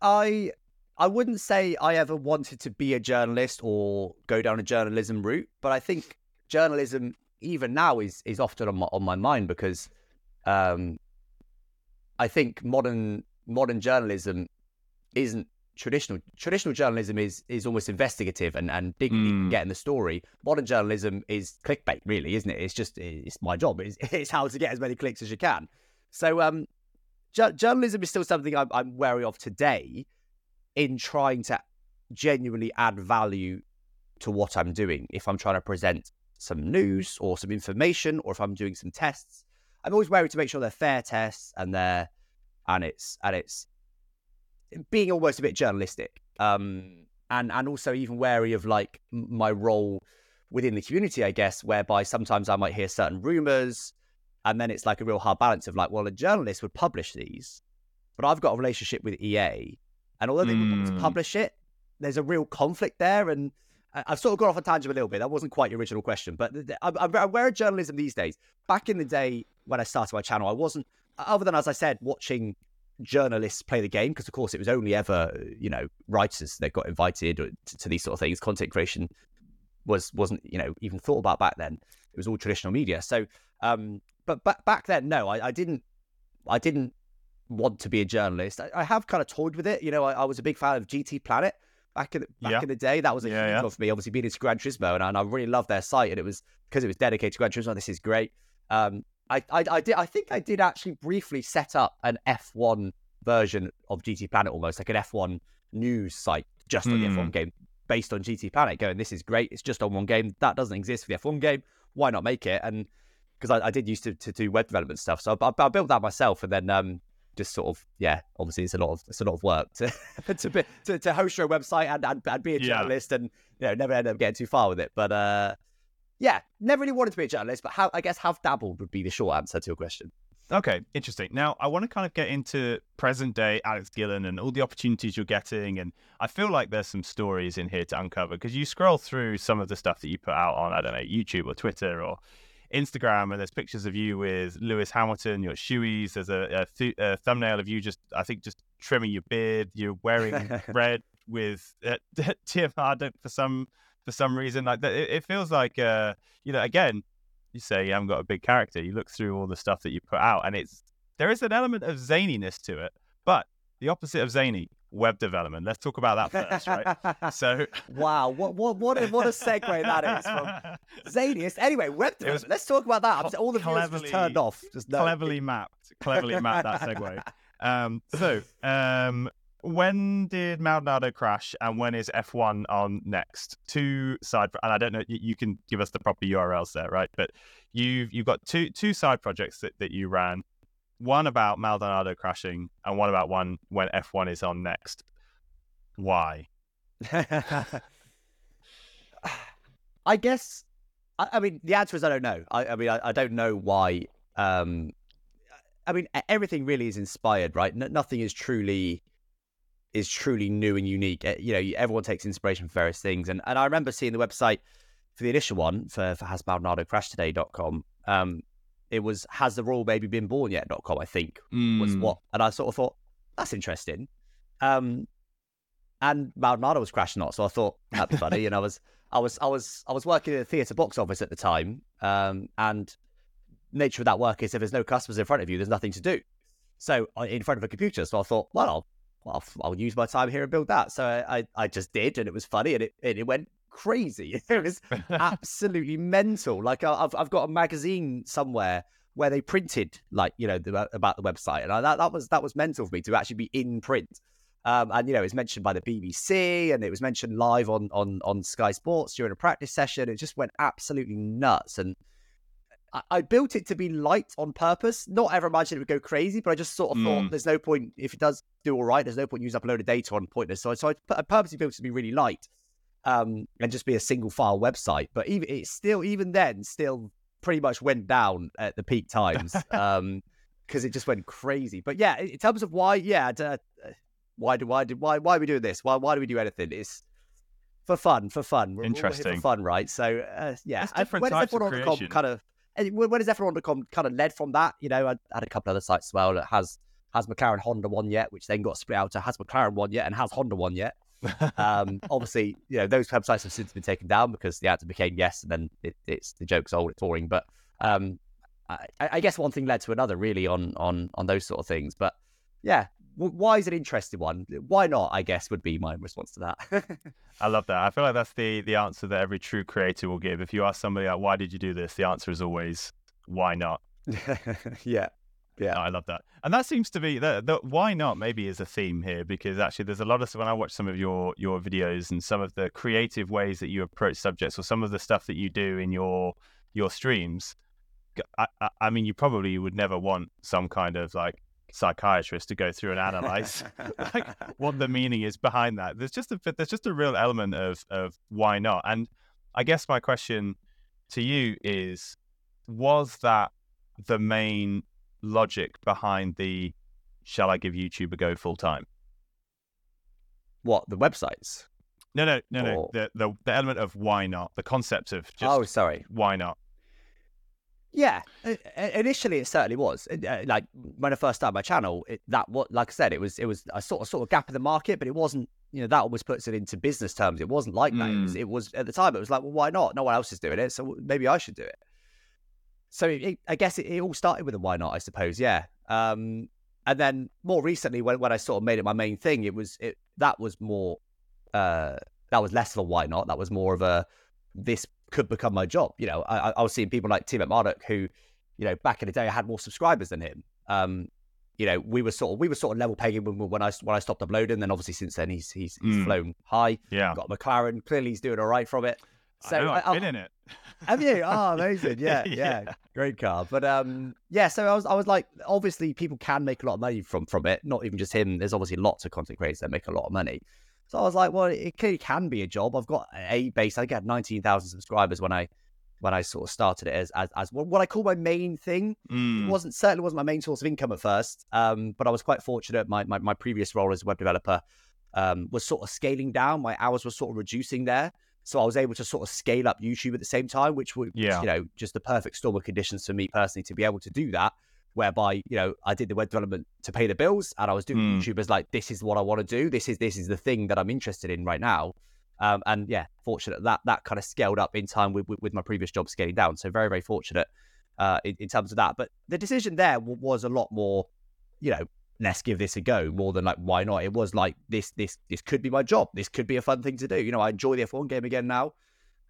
I I wouldn't say I ever wanted to be a journalist or go down a journalism route but I think journalism even now is is often on my, on my mind because um I think modern modern journalism isn't traditional. Traditional journalism is is almost investigative and and digging mm. getting the story. Modern journalism is clickbait, really, isn't it? It's just it's my job. It's, *laughs* it's how to get as many clicks as you can. So um, ju- journalism is still something I'm, I'm wary of today in trying to genuinely add value to what I'm doing. If I'm trying to present some news or some information, or if I'm doing some tests, I'm always wary to make sure they're fair tests and they're and it's and it's being almost a bit journalistic. Um, and and also even wary of like my role within the community, I guess, whereby sometimes I might hear certain rumors, and then it's like a real hard balance of like, well, a journalist would publish these, but I've got a relationship with EA, and although they mm. would want to publish it, there's a real conflict there, and I've sort of gone off a tangent a little bit. That wasn't quite your original question, but I'm, I'm aware of journalism these days. Back in the day when I started my channel, I wasn't, other than as I said, watching journalists play the game because, of course, it was only ever you know writers that got invited to, to, these sort of things. Content creation was wasn't you know even thought about back then. It was all traditional media. So, um, but back back then, no, I, I didn't, I didn't want to be a journalist. I, I have kind of toyed with it. You know, I, I was a big fan of GT Planet back in the, back yeah. in the day. That was a yeah, huge yeah. one for me. Obviously, being into Gran Turismo, and, and I really loved their site, and it was because it was dedicated to Gran Turismo. This is great. Um, I, I, I did. I think I did actually briefly set up an F1 version of GT Planet, almost like an F1 news site just on mm. the F1 hmm. game, based on GT Planet. Going, this is great. It's just on one game that doesn't exist for the F1 game. Why not make it? And because I, I, did used to, to do web development stuff, so I, I built that myself, and then um, just sort of yeah obviously it's a lot of it's a lot of work to *laughs* to, be, to, to host your website and, and, and be a journalist yeah. and you know never end up getting too far with it but uh yeah never really wanted to be a journalist but how i guess have dabbled would be the short answer to your question okay interesting now i want to kind of get into present day alex gillon and all the opportunities you're getting and i feel like there's some stories in here to uncover because you scroll through some of the stuff that you put out on i don't know youtube or twitter or Instagram, and there's pictures of you with Lewis Hamilton, your shoeies. There's a, a, th- a, thumbnail of you just, I think, just trimming your beard. You're wearing *laughs* red with uh, *laughs* Harden for some for some reason. Like it, it feels like, uh, you know, again, you say you haven't got a big character. You look through all the stuff that you put out, and it's there is an element of zaniness to it, but the opposite of zany web development. Let's talk about that first, right? *laughs* so, wow, what what what a, what a segue that is from *laughs* Zaniest. Anyway, web development. Let's talk about that. All the viewers just turned off. Just no. cleverly mapped, cleverly mapped that segue. *laughs* Um, so, um, when did Maldonado crash, and when is F1 on next? Two side, and I don't know. You, you can give us the proper URLs there, right? But you've you've got two two side projects that, that you ran one about Maldonado crashing and one about one when F1 is on next. Why? *laughs* I guess. I, I, mean, the answer is I don't know. I, I mean, I, I, don't know why. Um, I mean, everything really is inspired, right? Nothing is truly is truly new and unique. You know, everyone takes inspiration from various things, and and I remember seeing the website for the initial one for for has Maldonado crashed today.com. Um, it was has the royal baby been born yet.com, I think mm. was what. And I sort of thought, that's interesting. Um, and Maldonado was crashing not, so I thought that'd be funny. and I was I was I was I was working in a theatre box office at the time. Um, and nature of that work is if there's no customers in front of you, there's nothing to do. So uh, in front of a computer. So I thought, well, I'll I'll, I'll use my time here and build that. So I, I, just did, and it was funny, and it it went crazy. *laughs* It was *laughs* absolutely mental. Like I've I've got a magazine somewhere where they printed like you know the, about the website, and I, that that was that was mental for me to actually be in print. Um, and you know, it's mentioned by the BBC, and it was mentioned live on on on Sky Sports during a practice session. It just went absolutely nuts, and I, I built it to be light on purpose. Not ever imagined it would go crazy, but I just sort of mm. thought there's no point if it does do all right. There's no point using up a load of data on pointless. So, so I, I purposely built it to be really light um, and just be a single file website. But even it's still, even then, still pretty much went down at the peak times *laughs* um, because it just went crazy. But yeah, in terms of why, yeah, uh, why do why do why why are we doing this? Why why do we do anything? It's for fun, for fun. We're, Interesting, for fun, right? So uh, yeah, different types of creation. Kind of, when is F1.com kind of led from that? You know, I had a couple other sites as well that has has McLaren Honda one yet, which then got split out to has McLaren one yet and has Honda one yet um, *laughs* obviously, you know those websites have since been taken down because the answer became yes, and then it, it's the joke's old, it's boring. But um, I, I, guess one thing led to another, really, on on on those sort of things. But yeah, why is it an interesting one? Why not? I guess would be my response to that. *laughs* I love that. I feel like that's the the answer that every true creator will give. If you ask somebody like, "Why did you do this?" the answer is always, "Why not?" *laughs* yeah, yeah, I love that, and that seems to be the, the why not maybe is a theme here because actually there's a lot of when I watch some of your your videos and some of the creative ways that you approach subjects or some of the stuff that you do in your your streams. I, I, I mean, you probably would never want some kind of like psychiatrist to go through and analyze *laughs* *laughs* like what the meaning is behind that. There's just a there's just a real element of of why not. And I guess my question to you is, was that the main logic behind the shall I give YouTube a go full time? What the websites? No, no, no, or... no. The, the the element of why not, the concept of just oh, sorry, why not? Yeah, initially it certainly was. Uh, like when I first started my channel, it, that what, like I said, it was it was a sort of sort of gap in the market, but it wasn't. You know, that almost puts it into business terms. It wasn't like that. Mm. It, was, mm. it was at the time. It was like, well, why not? No one else is doing it, so maybe I should do it so it, I guess it, it, all started with a why not, I suppose. Yeah. Um, and then more recently, when, when I sort of made it my main thing, it was it that was more uh, that was less of a why not. That was more of a this could become my job. You know, I, I was seeing people like Tiametmarduk who, you know, back in the day, I had more subscribers than him. Um, you know, we were sort of we were sort of level pegging when, when I when I stopped uploading. Then obviously since then he's he's, he's mm. flown high. Yeah, got McLaren. Clearly he's doing all right from it. So I I, been in it. Have you? Oh, *laughs* amazing! Yeah, *laughs* yeah, yeah, great car. But um, yeah. So I was, I was like, obviously, people can make a lot of money from from it. Not even just him. There's obviously lots of content creators that make a lot of money. So I was like, well, it clearly can be a job. I've got a base. I nineteen thousand subscribers when I when I sort of started it as as, as what I call my main thing. Mm. It wasn't certainly wasn't my main source of income at first. Um, but I was quite fortunate. My my, my previous role as a web developer um, was sort of scaling down. My hours were sort of reducing there. So I was able to sort of scale up YouTube at the same time, which was, yeah. you know, just the perfect storm of conditions for me personally to be able to do that. Whereby, you know, I did the web development to pay the bills and I was doing mm. YouTube as like, this is what I want to do. This is this is the thing that I'm interested in right now. Um, and yeah, fortunate that that kind of scaled up in time with, with, with my previous job scaling down. So very, very fortunate uh, in, in terms of that. But the decision there w- was a lot more, you know, let's give this a go more than like why not it was like this this this could be my job this could be a fun thing to do you know i enjoy the f1 game again now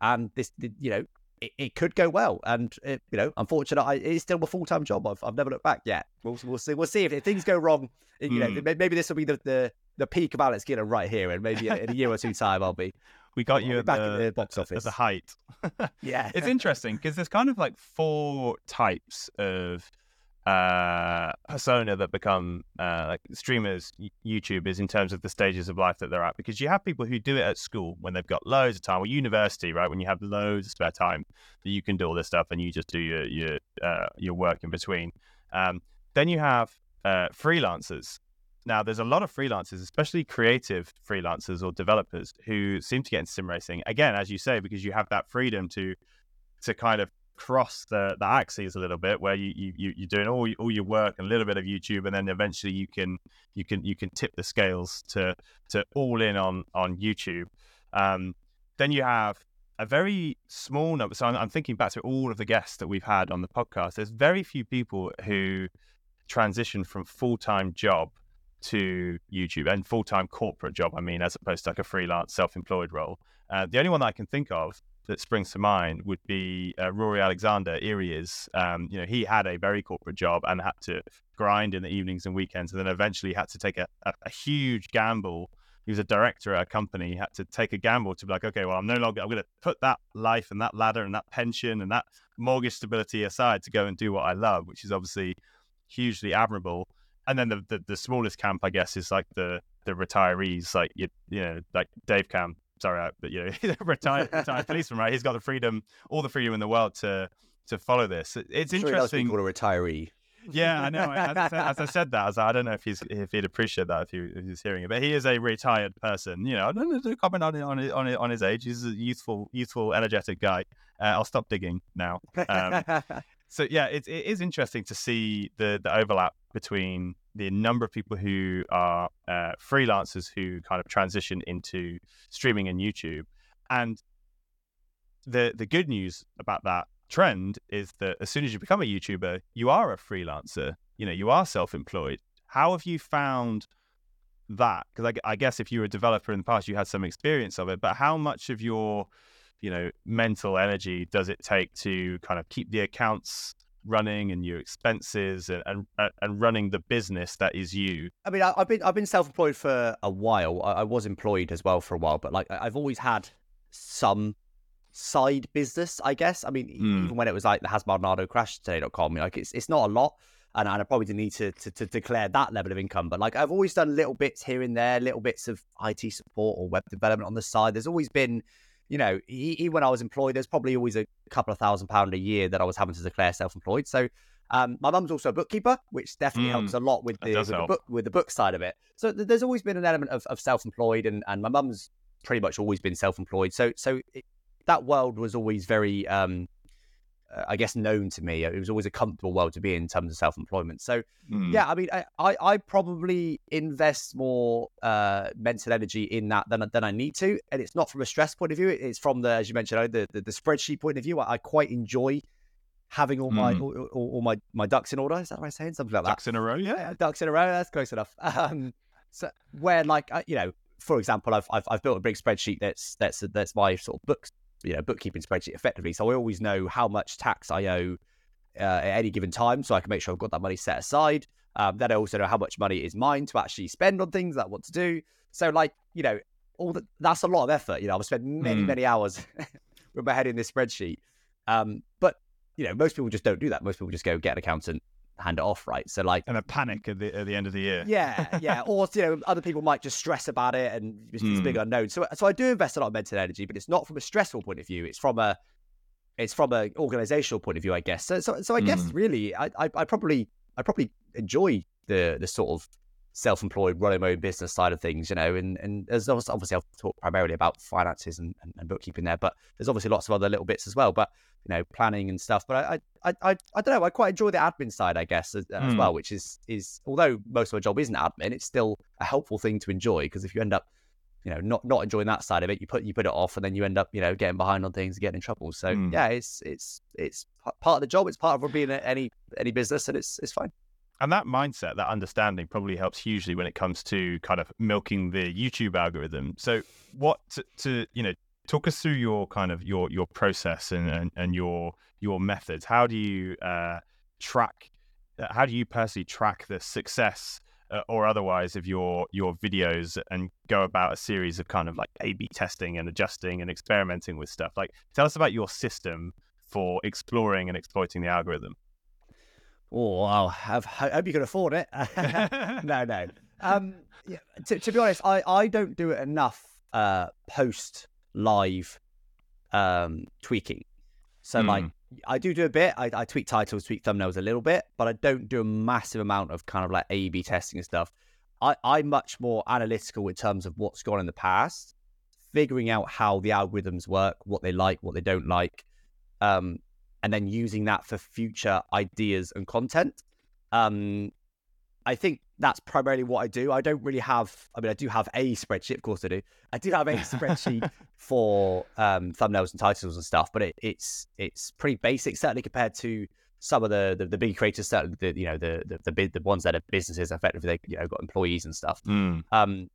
and this you know it, it could go well. And it, you know unfortunately it's still a full-time job. I've, I've never looked back yet. We'll, we'll see we'll see if, if things go wrong you mm. know hmm. maybe this will be the, the the peak of Alex Skinner right here and maybe in a year or two time I'll be *laughs* we got you back the, in the box office at the height. *laughs* Yeah. It's interesting because there's kind of like four types of uh, persona that become uh, like streamers, YouTubers, in terms of the stages of life that they're at. Because you have people who do it at school when they've got loads of time, or university, right? When you have loads of spare time that you can do all this stuff and you just do your your uh, your work in between. Um, then you have uh, freelancers. Now, there's a lot of freelancers, especially creative freelancers or developers, who seem to get into sim racing. Again, as you say, because you have that freedom to to kind of cross the, the axes a little bit where you, you you're doing all, all your work and a little bit of youtube and then eventually you can you can you can tip the scales to to all in on on youtube um, then you have a very small number so I'm, I'm thinking back to all of the guests that we've had on the podcast there's very few people who transition from full-time job to YouTube and full time corporate job, I mean, as opposed to like a freelance self employed role. Uh, the only one that I can think of that springs to mind would be uh, Rory Alexander, Eriez. Um, you know, he had a very corporate job and had to grind in the evenings and weekends, and then eventually had to take a, a, a huge gamble. He was a director at a company. He had to take a gamble to be like, okay, well, I'm no longer. I'm going to put that life and that ladder and that pension and that mortgage stability aside to go and do what I love, which is obviously hugely admirable. And then the, the, the smallest camp, I guess, is like the the retirees, like you, you know, like Dave Cam sorry, but you know, *laughs* he's a retired, *laughs* retired policeman, right? He's got the freedom, all the freedom in the world to to follow this. It's I'm interesting. Sure a retiree. Yeah, I know. As I, said, as I said that, I, like, I don't know if he's if he'd appreciate that if, he, if he's hearing it, but he is a retired person. You know, I don't know comment on on on his, on his age. He's a youthful, youthful, energetic guy. Uh, I'll stop digging now. Um, *laughs* so yeah, it, it is interesting to see the the overlap between the number of people who are uh, freelancers who kind of transition into streaming and YouTube. And the the good news about that trend is that as soon as you become a YouTuber, you are a freelancer. You know, you are self-employed. How have you found that? Because I, I, guess if you were a developer in the past, you had some experience of it. But how much of your, you know, mental energy does it take to kind of keep the accounts running and your expenses and and, and running the business that is you? I mean, I, have been I've been self-employed for a while. I, I was employed as well for a while, but like I've always had some side business, I guess. I mean, mm. even when it was like the has Maldonado crash today.com, like it's it's not a lot. And, and I probably didn't need to, to, to declare that level of income, but like I've always done little bits here and there, little bits of IT support or web development on the side. There's always been, you know, even when I was employed, there's probably always a couple of thousand pound a year that I was having to declare self-employed. So um, my mum's also a bookkeeper, which definitely mm, helps a lot with the, with the, book with the book side of it. So th- there's always been an element of, of self-employed, and, and my mum's pretty much always been self-employed. So so it, that world was always very, um, I guess, known to me. It was always a comfortable world to be in, in terms of self employment. So, mm. yeah, I mean, I, I, I, probably invest more uh, mental energy in that than, than I need to. And it's not from a stress point of view, it's from the, as you mentioned, the, the, the spreadsheet point of view. I, I quite enjoy having all my mm. all, all, all, my my ducks in order. Is that what I'm saying? Something like that. Ducks in a row, yeah. yeah ducks in a row. That's close enough. *laughs* Um, so where like you know, for example, I've, I've I've built a big spreadsheet that's that's that's my sort of books you know bookkeeping spreadsheet effectively. So I always know how much tax I owe uh, at any given time, so I can make sure I've got that money set aside. Um, then I also know how much money is mine to actually spend on things that I want to do. So like you know, all that that's a lot of effort. You know, I've spent many mm. many hours *laughs* with my head in this spreadsheet. Um, but you know, most people just don't do that. Most people just go get an accountant, hand it off, right? So like, and a panic at the at the end of the year. Yeah, *laughs* yeah. or you know, other people might just stress about it, and it's, mm. big unknown. So so I do invest a lot of mental energy, but it's not from a stressful point of view. It's from a it's from a organizational point of view, I guess. So so so I mm. guess really, I, I I probably I probably enjoy the the sort of self-employed running my own business side of things you know and and there's obviously i've talked primarily about finances and, and, and, bookkeeping there but there's obviously lots of other little bits as well but you know planning and stuff but i i i, I don't know i quite enjoy the admin side i guess as, mm. as well which is is although most of my job isn't admin it's still a helpful thing to enjoy because if you end up you know not not enjoying that side of it you put you put it off and then you end up you know getting behind on things and getting in trouble so mm. yeah it's it's it's part of the job it's part of being any any business and it's it's fine and that mindset, that understanding probably helps hugely when it comes to kind of milking the YouTube algorithm. So what to, to you know, talk us through your kind of your your process and and, and your your methods. How do you uh, track uh, how do you personally track the success uh, or otherwise of your your videos and go about a series of kind of like A B testing and adjusting and experimenting with stuff? Like tell us about your system for exploring and exploiting the algorithm. Oh, I'll have, I hope you can afford it. *laughs* *laughs* no, no. Um, yeah, to, to, be honest, I, I don't do it enough uh, post live um, tweaking. So, mm. like, I do do a bit. I, I tweak titles, tweak thumbnails a little bit, but I don't do a massive amount of kind of like A B testing and stuff. I, I'm much more analytical in terms of what's gone in the past, figuring out how the algorithms work, what they like, what they don't like. Um, and then using that for future ideas and content. Um, I think that's primarily what I do. I don't really have, I mean, I do have a spreadsheet, of course I do. I do have a *laughs* spreadsheet for um, thumbnails and titles and stuff, but it, it's it's pretty basic, certainly compared to some of the the, the big creators, certainly the you know the the the, the ones that are businesses, effectively they you know got employees and stuff. Mm. Um,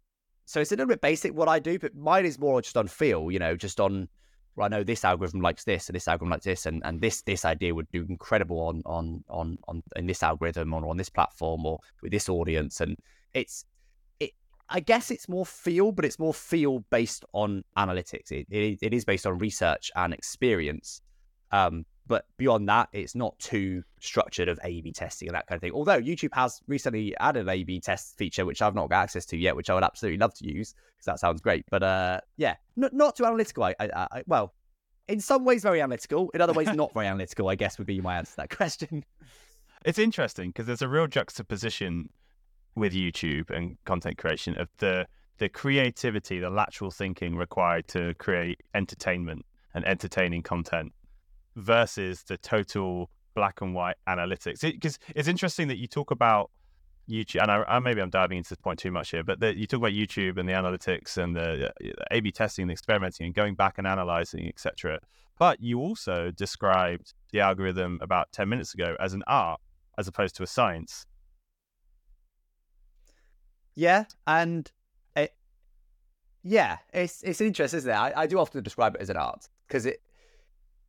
so it's a little bit basic what I do, but mine is more just on feel, you know, just on well, I know this algorithm likes this and this algorithm likes this, and, and this this idea would do incredible on on on on in this algorithm or on this platform or with this audience. And it's it I guess it's more feel, but it's more feel based on analytics. It it, it is based on research and experience. Um, but beyond that, it's not too structured of A/B testing and that kind of thing. Although YouTube has recently added an A/B test feature, which I've not got access to yet, which I would absolutely love to use because that sounds great. But uh, yeah, n- not too analytical. I, I, I, well, in some ways very analytical, in other ways not very *laughs* analytical. I guess would be my answer to that question. It's interesting because there's a real juxtaposition with YouTube and content creation of the the creativity, the lateral thinking required to create entertainment and entertaining content versus the total black and white analytics. Because it, it's interesting that you talk about YouTube, and I, I, maybe I'm diving into this point too much here, but the, you talk about YouTube and the analytics and the, uh, the A/B testing, and experimenting, and going back and analyzing, etc. But you also described the algorithm about ten minutes ago as an art as opposed to a science. Yeah, and it, yeah, it's it's interesting, isn't it? I, I do often describe it as an art because it,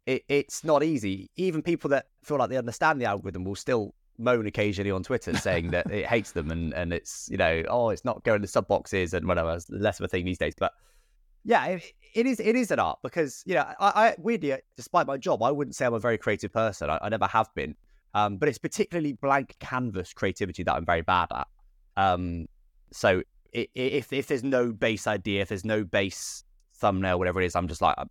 it it's not easy. Even people that feel like they understand the algorithm will still moan occasionally on Twitter saying that *laughs* it hates them and, and it's you know oh it's not going to sub boxes and whatever. It's less of a thing these days, but yeah, it, it is it is an art because you know I, I, weirdly despite my job I wouldn't say I'm a very creative person. I, I never have been, um, but it's particularly blank canvas creativity that I'm very bad at. Um, so it, if if there's no base idea, if there's no base thumbnail, whatever it is, I'm just like I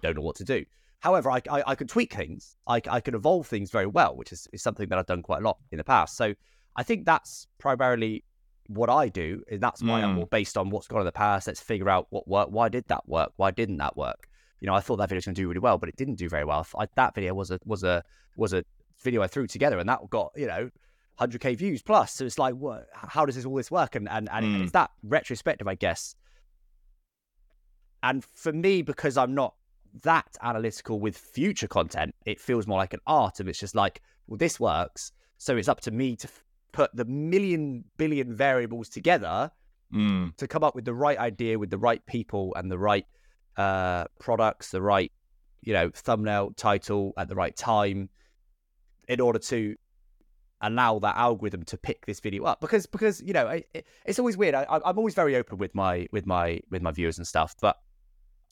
don't know what to do. However, I, I, I can tweak things. I, I can evolve things very well, which is, is something that I've done quite a lot in the past. So I think that's primarily what I do, and that's why mm. I'm more based on what's gone in the past. Let's figure out what worked. Why did that work? Why didn't that work? You know, I thought that video was going to do really well, but it didn't do very well. I, that video was a was a was a video I threw together, and that got you know 100k views plus. So it's like, what? How does this all this work? And and and mm. it's that retrospective, I guess. And for me, because I'm not that analytical with future content, it feels more like an art of it's just like, well, this works. So it's up to me to f- put the million billion variables together mm. to come up with the right idea with the right people and the right uh, products, the right, you know, thumbnail title at the right time in order to allow that algorithm to pick this video up because because you know it, it's always weird I, i'm always very open with my with my with my viewers and stuff but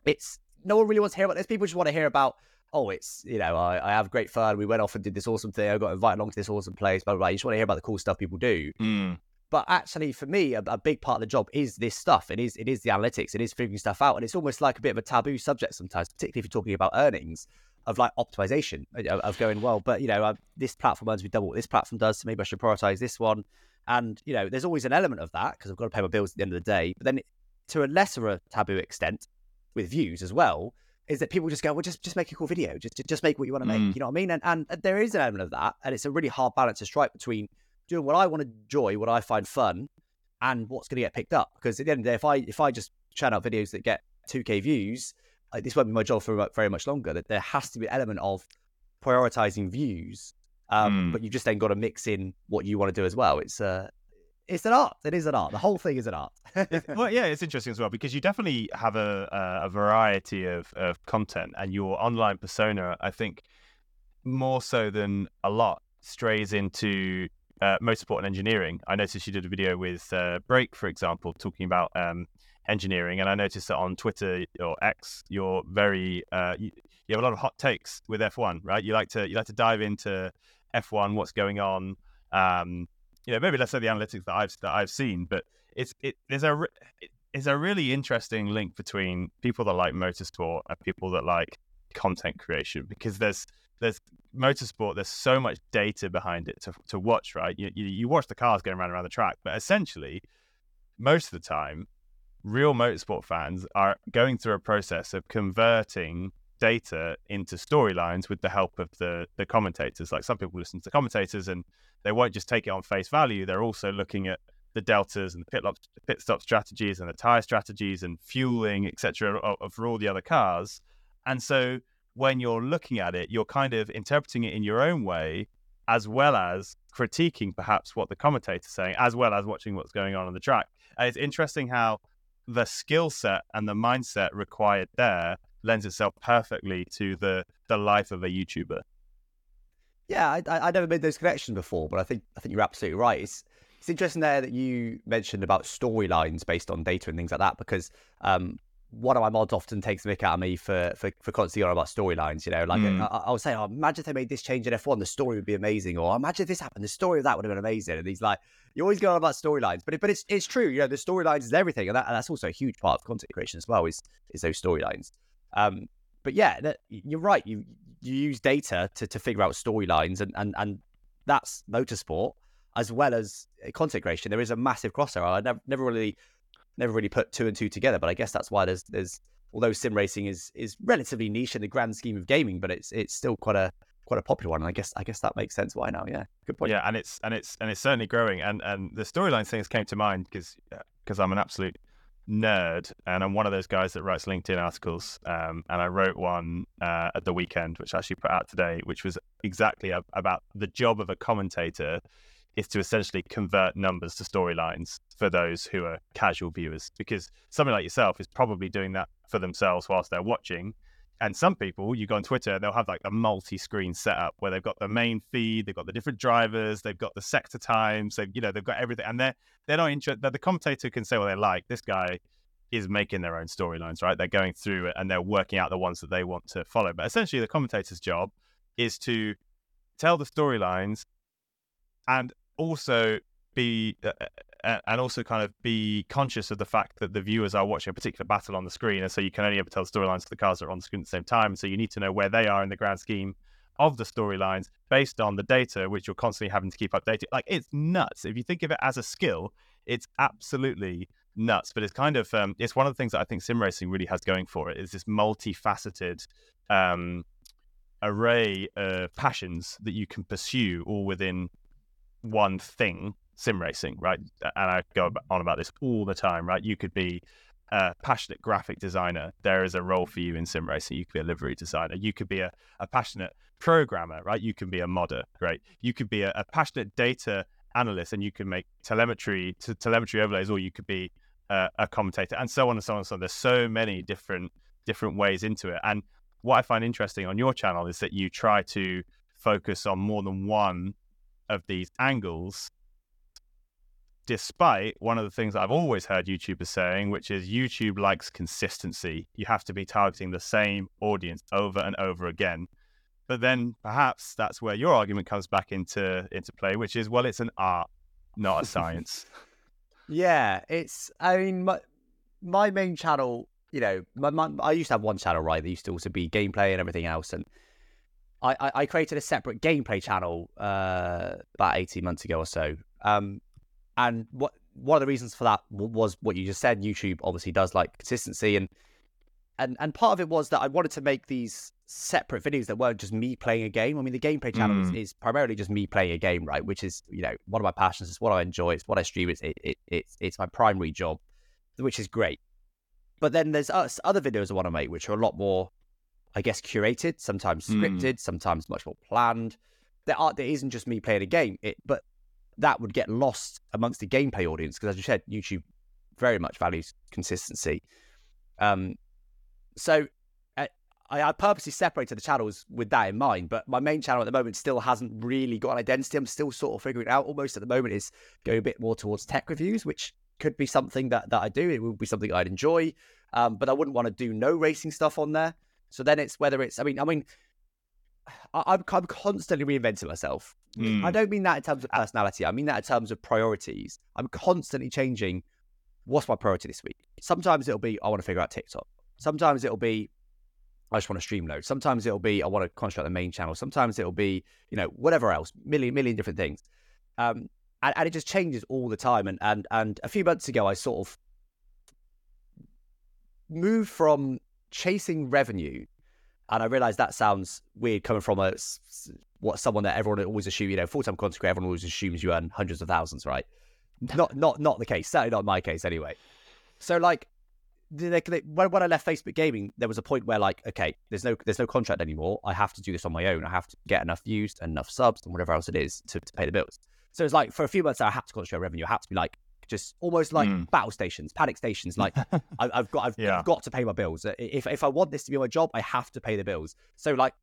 it's no one really wants to hear about this. People just want to hear about, oh, it's, you know, I, I have great fun. We went off and did this awesome thing. I got invited along to this awesome place, blah, blah, blah. You just want to hear about the cool stuff people do. Mm. But actually, for me, a, a, big part of the job is this stuff. It is it is the analytics. It is figuring stuff out, and it's almost like a bit of a taboo subject sometimes, particularly if you're talking about earnings of like optimization of, of going well. But you know, uh, this platform earns me double what this platform does, so maybe I should prioritize this one. And you know, there's always an element of that because I've got to pay my bills at the end of the day. But then, to a lesser a taboo extent, with views as well, is that people just go, well, just just make a cool video, just just make what you want to make. Mm. You know what I mean? And and there is an element of that, and it's a really hard balance to strike between doing what I want to enjoy, what I find fun, and what's going to get picked up. Because at the end of the day, if I if I just churn out videos that get 2k views, like, this won't be my job for very much longer. That there has to be an element of prioritizing views, um, mm. but you just then got to mix in what you want to do as well. It's uh, it's an art. It is an art. The whole thing is an art. well, yeah, it's interesting as well because you definitely have a a, variety of, of content, and your online persona, I think, more so than a lot, strays into uh, motorsport and engineering. I noticed you did a video with uh, Break, for example, talking about um, engineering, and I noticed that on Twitter or X, you're very uh, you, you, have a lot of hot takes with F1, right? You like to you like to dive into F1, what's going on. Um, you know, maybe let's say the analytics that I've that I've seen, but it's it there's a it's a really interesting link between people that like motorsport and people that like content creation because there's there's motorsport there's so much data behind it to, to watch right? You, you, you watch the cars going around around the track but essentially most of the time real motorsport fans are going through a process of converting data into storylines with the help of the the commentators. Like some people listen to the commentators and they won't just take it on face value. They're also looking at the deltas and the pit, pit stop strategies and the tire strategies and fueling, etc., for all the other cars. And so when you're looking at it, you're kind of interpreting it in your own way, as well as critiquing perhaps what the commentator's saying, as well as watching what's going on on the track. And it's interesting how the skill set and the mindset required there lends itself perfectly to the the life of a YouTuber. Yeah, I, I, I never made those connections before, but I think I think you're absolutely right. It's it's interesting there that you mentioned about storylines based on data and things like that because um, one of my mods often takes a mick out of me for for, for constantly on about storylines. You know, like mm. I, I was saying, oh, imagine if they made this change in F1, the story would be amazing. Or imagine if this happened, the story of that would have been amazing. And he's like, you always go on about storylines, but it, but it's it's true. You know, the storylines is everything, and, that, and that's also a huge part of content creation as well. Is is those storylines. Um, but yeah, that, you're right. You you use data to, to figure out storylines, and, and and that's motorsport as well as uh, content creation. There is a massive crossover. I never never really never really put two and two together, but I guess that's why there's there's although sim racing is is relatively niche in the grand scheme of gaming, but it's it's still quite a quite a popular one. And I guess I guess that makes sense why now. Yeah, good point. Yeah, and it's and it's and it's certainly growing. And and the storyline things came to mind because because I'm an absolute nerd, and I'm one of those guys that writes LinkedIn articles. Um, and I wrote one uh, at the weekend, which I actually put out today, which was exactly about the job of a commentator is to essentially convert numbers to storylines for those who are casual viewers. Because somebody like yourself is probably doing that for themselves whilst they're watching. And some people, you go on Twitter, they'll have like a multi-screen setup where they've got the main feed, they've got the different drivers, they've got the sector times, they you know they've got everything, and they're they're not interested. The commentator can say what they like. This guy is making their own storylines, right? They're going through it and they're working out the ones that they want to follow. But essentially, the commentator's job is to tell the storylines and also be uh, and also kind of be conscious of the fact that the viewers are watching a particular battle on the screen, and so you can only ever tell storylines to the cars that are on the screen at the same time. So you need to know where they are in the grand scheme of the storylines based on the data, which you're constantly having to keep updated. Like it's nuts. If you think of it as a skill, it's absolutely nuts. But it's kind of um, it's one of the things that I think sim racing really has going for it is this multifaceted um, array of passions that you can pursue all within one thing sim racing, right? And I go on about this all the time, right? You could be a passionate graphic designer. There is a role for you in sim racing. You could be a livery designer. You could be a, a passionate programmer, right? You can be a modder, right? You could be a, a passionate data analyst and you can make telemetry to telemetry overlays, or you could be a, a commentator, and so on and so on and so on. There's so many different different ways into it. And what I find interesting on your channel is that you try to focus on more than one of these angles despite one of the things I've always heard YouTubers saying, which is YouTube likes consistency. You have to be targeting the same audience over and over again. But then perhaps that's where your argument comes back into into play, which is well, it's an art, not a science. *laughs* yeah, it's. I mean, my my main channel, you know, my, my, I used to have one channel, right? That used to also be gameplay and everything else, and I, I, created a separate gameplay channel uh, about eighteen months ago or so. Um, and what one of the reasons for that was what you just said. YouTube obviously does like consistency, and and and part of it was that I wanted to make these separate videos that weren't just me playing a game. I mean, the gameplay channel mm. is, is, primarily just me playing a game, right? Which is you know one of my passions. It's what I enjoy. It's what I stream. It's it, it, it's it's my primary job, which is great. But then there's other videos I want to make, which are a lot more, I guess, curated. Sometimes mm. scripted. Mm. Sometimes much more planned. There are there isn't just me playing a game. It, but that would get lost amongst the gameplay audience because, as you said, YouTube very much values consistency. Um, so uh, I, I purposely separated the channels with that in mind. But my main channel at the moment still hasn't really got an identity. I'm still sort of figuring out. Almost at the moment is going a bit more towards tech reviews, which could be something that that I do. It would be something I'd enjoy. Um, but I wouldn't want to do no racing stuff on there. So then it's whether it's. I mean, I mean, I, am I'm constantly reinventing myself. Mm. I don't mean that in terms of personality. I mean that in terms of priorities. I'm constantly changing. What's my priority this week? Sometimes it'll be I want to figure out TikTok. Sometimes it'll be I just want to stream load. Sometimes it'll be I want to construct on the main channel. Sometimes it'll be you know whatever else, million million different things. Um, and, and it just changes all the time. And and and a few months ago, I sort of moved from chasing revenue and I realize that sounds weird coming from a what someone that everyone always assumes, you know, full time content creator, everyone always assumes you earn hundreds of thousands, right? not not not the case. Certainly not my case anyway. So like they, they, when, when I left Facebook Gaming, there was a point where like, okay, there's no there's no contract anymore. I have to do this on my own. I have to get enough views, and enough subs, and whatever else it is to, to pay the bills. So it's like for a few months, I had to concentrate on revenue. I had to be like, just almost like mm. battle stations, panic stations. Like *laughs* I, have got, I've, yeah. Got to pay my bills. If if I want this to be my job, I have to pay the bills. So like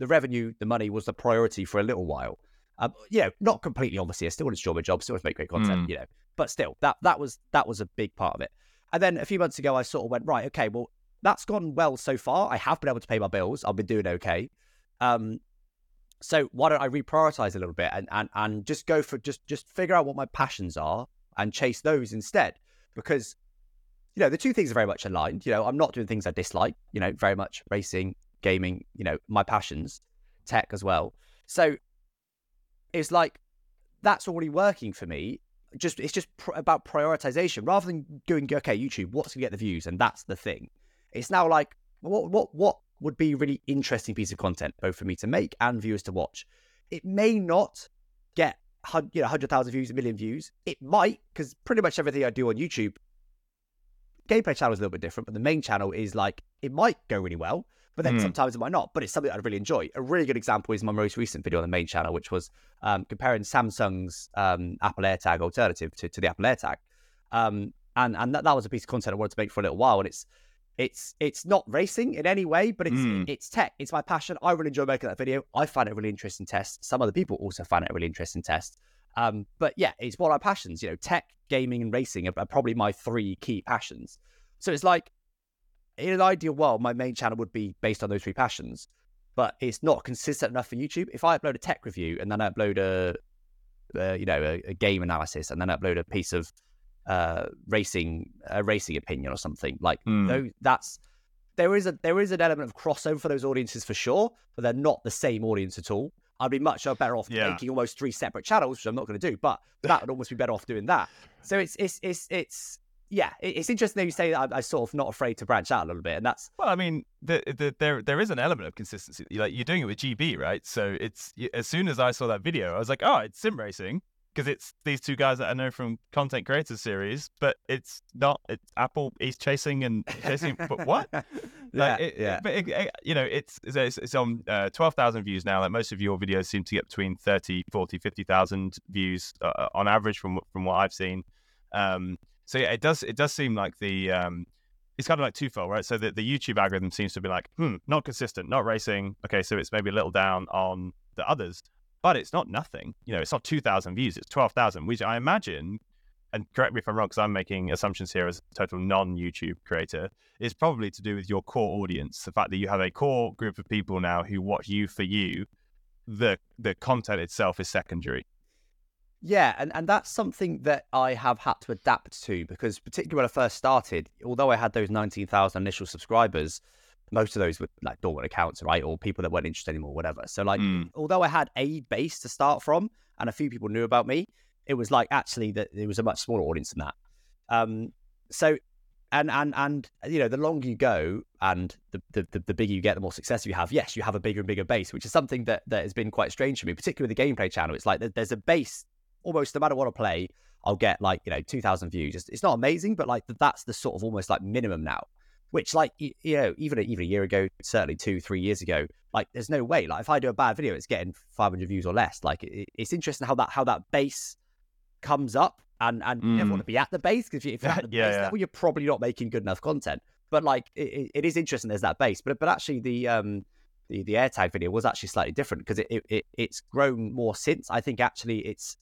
the revenue, the money was the priority for a little while. Um, you know, not completely obviously. I still want to enjoy my job, still want to make great content. Mm. You know, but still, that that was that was a big part of it. And then a few months ago, I sort of went right. Okay, well, that's gone well so far. I have been able to pay my bills. I've been doing okay. Um, so why don't I reprioritize a little bit and, and and just go for just just figure out what my passions are and chase those instead. Because, you know, the two things are very much aligned. You know, I'm not doing things I dislike, you know, very much racing, gaming, you know, my passions, tech as well. So it's like that's already working for me. Just it's just pr- about prioritization rather than going okay YouTube what's gonna get the views and that's the thing. It's now like what what what would be really interesting piece of content both for me to make and viewers to watch. It may not get you know, 100,000 views, a million views. It might, because pretty much everything I do on YouTube, gameplay channel is a little bit different, but the main channel is like, it might go really well. But then mm. sometimes it might not. But it's something I really enjoy. A really good example is my most recent video on the main channel, which was um, comparing Samsung's um, Apple AirTag alternative to, to the Apple AirTag. Um, and and that, that was a piece of content I wanted to make for a little while. And it's it's it's not racing in any way, but it's mm. it's tech. It's my passion. I really enjoy making that video. I find it a really interesting test. Some other people also find it a really interesting test. Um, but yeah, it's one of my passions. You know, tech, gaming, and racing are, are probably my three key passions. So it's like in an ideal world, my main channel would be based on those three passions, but it's not consistent enough for YouTube. If I upload a tech review and then I upload a, a you know, a, a, game analysis and then upload a piece of uh, racing, a racing opinion or something like mm. those, that's there is a there is an element of crossover for those audiences for sure, but they're not the same audience at all. I'd be much better off yeah. making almost three separate channels, which I'm not going to do. But that would almost be better off doing that. So it's it's it's it's yeah, it's interesting that you say that I'm, I'm, sort of not afraid to branch out a little bit, and that's well, I mean, the, the, there there is an element of consistency. Like you're doing it with GB, right? So it's as soon as I saw that video, I was like, oh, it's sim racing because it's these two guys that I know from content creators series, but it's not. It's Apple is chasing and chasing, but what? *laughs* yeah, like it, yeah. But it, it, you know, it's it's, it's on uh, twelve thousand views now. Like most of your videos seem to get between 30, 40, 50,000 views uh, on average from from what I've seen. Um, so yeah, it does it does seem like the um, it's kind of like twofold, right? So the, the YouTube algorithm seems to be like, hmm, not consistent, not racing. Okay, so it's maybe a little down on the others, but it's not nothing. You know, it's not two thousand views; it's twelve thousand, which I imagine. And correct me if I'm wrong, because I'm making assumptions here as a total non-YouTube creator. Is probably to do with your core audience, the fact that you have a core group of people now who watch you for you. The the content itself is secondary. Yeah, and, and that's something that I have had to adapt to because, particularly when I first started, although I had those 19,000 initial subscribers, most of those were like dormant accounts, right? Or people that weren't interested anymore, whatever. So, like, mm. although I had a base to start from and a few people knew about me, it was like actually that it was a much smaller audience than that. Um, so, and and and you know, the longer you go and the, the the bigger you get, the more success you have. Yes, you have a bigger and bigger base, which is something that that has been quite strange for me, particularly with the gameplay channel. It's like there's a base almost no matter what I play, I'll get like, you know, 2000 views. It's, it's not amazing, but like that's the sort of almost like minimum now, which like, you, you know, even, a, even a year ago, certainly two, three years ago, like there's no way, like if I do a bad video, it's getting 500 views or less. Like it, it's interesting how that, how that base comes up and, and mm. you never want to be at the base because if you're at *laughs* the yeah, base yeah. level, you're probably not making good enough content. But like, it, it is interesting. There's that base, but, but actually the, um, the, the AirTag video was actually slightly different because it, it, it, it's grown more since. I think actually it's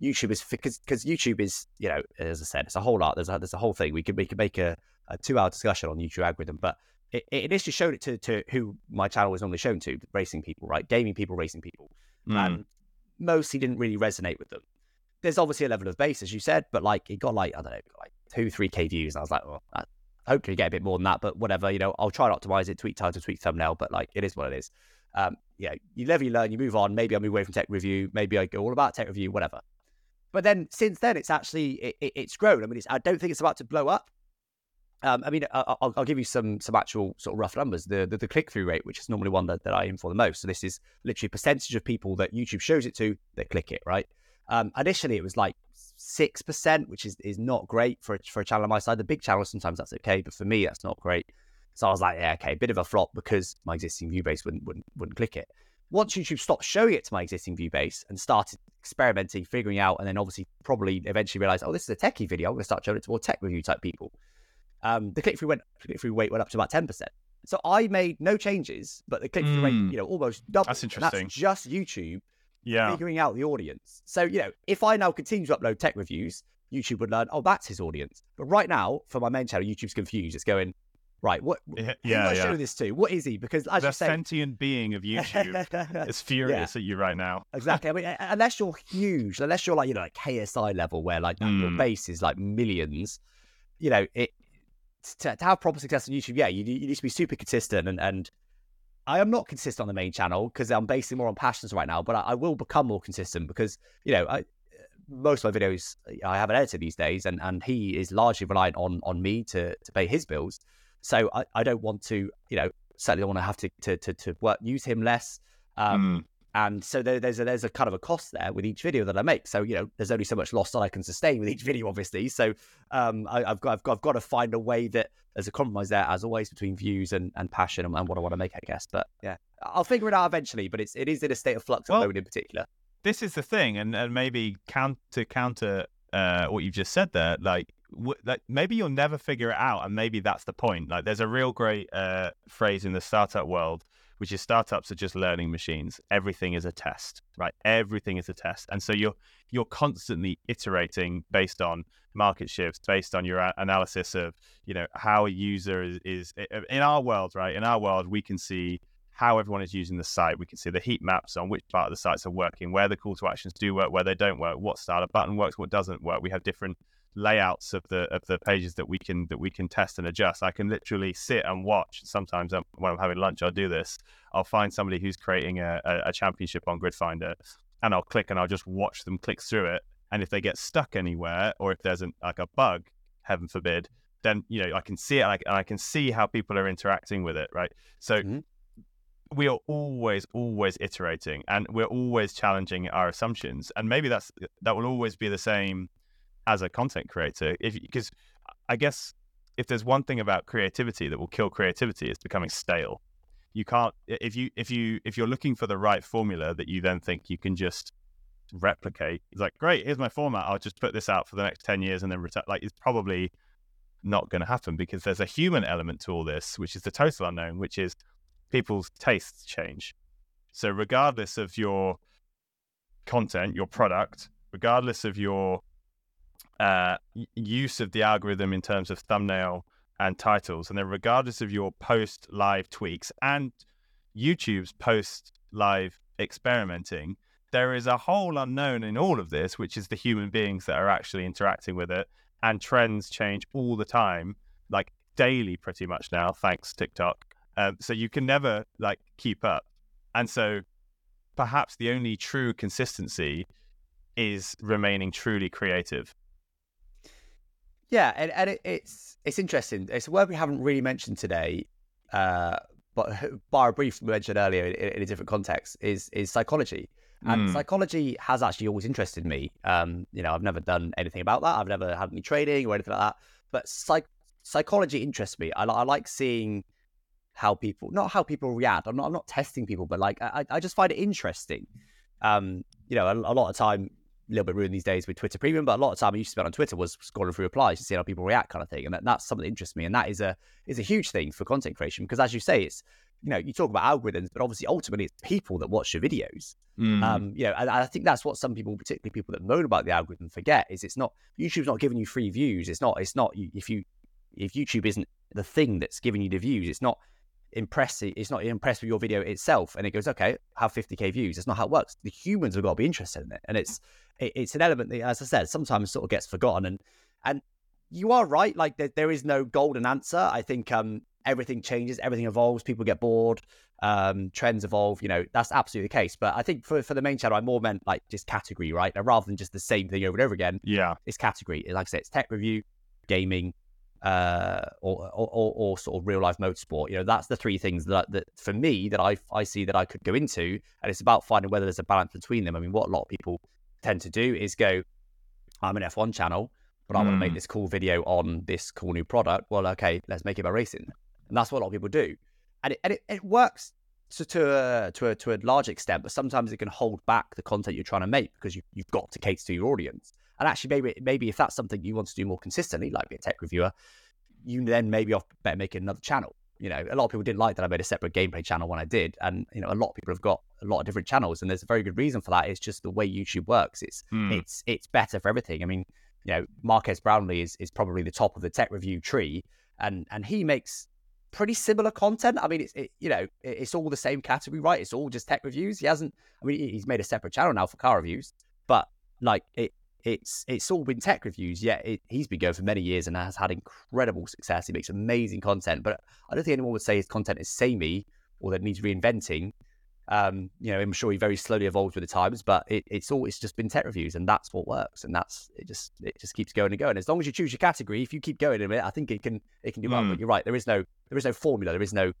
YouTube is because because YouTube is you know as I said it's a whole lot. There's a there's a whole thing. We could we could make a, a two hour discussion on YouTube algorithm, but it, it initially showed it to to who my channel was normally shown to, racing people, right, gaming people, racing people, mm. and mostly didn't really resonate with them. There's obviously a level of base, as you said, but like it got like I don't know, like two three k views, and I was like, well, I hopefully get a bit more than that, but whatever, you know, I'll try to optimize it, tweak title, tweak thumbnail, but like it is what it is. Um, yeah, you live, you learn, you move on. Maybe I move away from tech review. Maybe I go all about tech review, whatever. But then since then, it's actually it, it, it's grown. I mean, I don't think it's about to blow up. Um, I mean, I'll, I'll, give you some some actual sort of rough numbers. The the, the click through rate, which is normally one that, that I aim for the most. So this is literally percentage of people that YouTube shows it to that click it. Right. Um, initially, it was like six percent, which is is not great for for a channel on my side. The big channels sometimes that's okay, but for me, that's not great. So I was like, yeah, okay, bit of a flop because my existing view base wouldn't wouldn't, wouldn't click it once YouTube stopped showing it to my existing view base and started experimenting, figuring out, and then obviously probably eventually realized, oh, this is a techie video. I'm going to start showing it to more tech review type people. Um, the click through went click through rate went up to about ten percent. So I made no changes, but the click through mm. rate, you know, almost doubled. That's interesting. That's just YouTube yeah. figuring out the audience. So, you know, if I now continue to upload tech reviews, YouTube would learn, oh, that's his audience. But right now, for my main channel, YouTube's confused. It's going, right, what yeah, yeah, show this to? What is he? Because as the you say, sentient being of YouTube *laughs* is furious yeah. at you right now. *laughs* exactly. I mean, unless you're huge, unless you're like you know like KSI level where like mm. your base is like millions, you know it. To, to have proper success on YouTube, yeah, you, you need to be super consistent and and I am not consistent on the main channel because I'm basing more on passions right now, but I, I, will become more consistent because, you know, I, most of my videos, I have an editor these days and, and he is largely reliant on, on me to, to pay his bills. So I, I don't want to, you know, certainly don't want to have to to to, to work use him less. Um, mm. And so there, there's a, there's a kind of a cost there with each video that I make. So you know, there's only so much loss that I can sustain with each *laughs* video, obviously. So um, I, have got I've got I've got to find a way that there's a compromise there, as always, between views and, and passion and, and what I want to make, I guess. But yeah, I'll figure it out eventually. But it's it is in a state of flux at well, the moment, in particular. This is the thing, and, and maybe counter counter uh, what you've just said there, like w- like maybe you'll never figure it out, and maybe that's the point. Like, there's a real great uh, phrase in the startup world which is startups are just learning machines. Everything is a test, right? Everything is a test, and so you're you're constantly iterating based on market shifts, based on your analysis of you know how a user is, is in our world, right? In our world, we can see how everyone is using the site. We can see the heat maps on which part of the sites are working, where the call to actions do work, where they don't work, what style of button works, what doesn't work. We have different layouts of the of the pages that we can that we can test and adjust. I can literally sit and watch. Sometimes I'm, when I'm having lunch, I'll do this. I'll find somebody who's creating a, a, championship on Gridfinder, and I'll click and I'll just watch them click through it. And if they get stuck anywhere, or if there's an, like a bug, heaven forbid, then you know I can see it and I, and I can see how people are interacting with it. Right, so. Mm-hmm. We are always, always iterating, and we're always challenging our assumptions. And maybe that's that will always be the same as a content creator if because i guess if there's one thing about creativity that will kill creativity it's becoming stale. You can't if you if you if you're looking for the right formula that you then think you can just replicate it's like great here's my format. I'll just put this out for the next 10 years and then return like it's probably not going to happen because there's a human element to all this which is the total unknown which is people's tastes change. So regardless of your content your product regardless of your uh, use of the algorithm in terms of thumbnail and titles. And then, regardless of your post live tweaks and YouTube's post live experimenting, there is a whole unknown in all of this, which is the human beings that are actually interacting with it. And trends change all the time, like daily, pretty much now, thanks TikTok. Um, so you can never like keep up. And so perhaps the only true consistency is remaining truly creative. Yeah, and, and it, it's it's interesting. It's a word we haven't really mentioned today, uh, but *laughs* bar a brief mention earlier in, in, a different context is is psychology. And mm. psychology has actually always interested me. Um, you know, I've never done anything about that. I've never had any training or anything like that. But psych- psychology interests me. I, I like seeing how people, not how people react. I'm not, I'm not testing people, but like I, I just find it interesting. Um, you know, a, a lot of time little bit ruined these days with Twitter Premium, but a lot of time I used to spend on Twitter was scrolling through replies to see how people react, kind of thing, and that, that's something that interests me, and that is a is a huge thing for content creation because, as you say, it's you know you talk about algorithms, but obviously ultimately it's people that watch your videos. Mm. Um, you know, and I think that's what some people, particularly people that moan about the algorithm, forget is it's not YouTube's not giving you free views. It's not. It's not if you if YouTube isn't the thing that's giving you the views, it's not impressive. it's not impressed with your video itself and it goes okay have 50k views that's not how it works the humans have got to be interested in it and it's it, it's an element that as i said sometimes sort of gets forgotten and and you are right like there, there is no golden answer. I think um everything changes everything evolves people get bored um trends evolve you know that's absolutely the case. But i think for, for the main channel i more meant like just category right? Now, rather than just the same thing over and over again yeah. it's category. Like i said it's tech review gaming uh, or, or, or, sort of real life motorsport. You know, that's the three things that, that for me that I, I see that I could go into, and it's about finding whether there's a balance between them. I mean, what a lot of people tend to do is go, I'm an F1 channel, but I mm. want to make this cool video on this cool new product. Well, okay, let's make it about racing, and that's what a lot of people do, and it, and it, it works to to a, to a to a large extent, but sometimes it can hold back the content you're trying to make because you, you've got to cater to your audience. And actually, maybe maybe if that's something you want to do more consistently, like be a tech reviewer, you then maybe off better make another channel. You know, a lot of people didn't like that I made a separate gameplay channel when I did, and you know, a lot of people have got a lot of different channels, and there's a very good reason for that. It's just the way YouTube works. It's hmm. it's it's better for everything. I mean, you know, Marques Brownlee is is probably the top of the tech review tree, and and he makes pretty similar content. I mean, it's it, you know, it's all the same category, right? It's all just tech reviews. He hasn't. I mean, he's made a separate channel now for car reviews, but like it, it's it's all been tech reviews. Yeah, it, he's been going for many years and has had incredible success. He makes amazing content, but I don't think anyone would say his content is samey or that needs reinventing. Um, you know, I'm sure he very slowly evolves with the times, but it, it's all it's just been tech reviews, and that's what works, and that's it. Just it just keeps going and going. As long as you choose your category, if you keep going in it, I think it can it can do well. Mm. But you're right, there is no there is no formula, there is no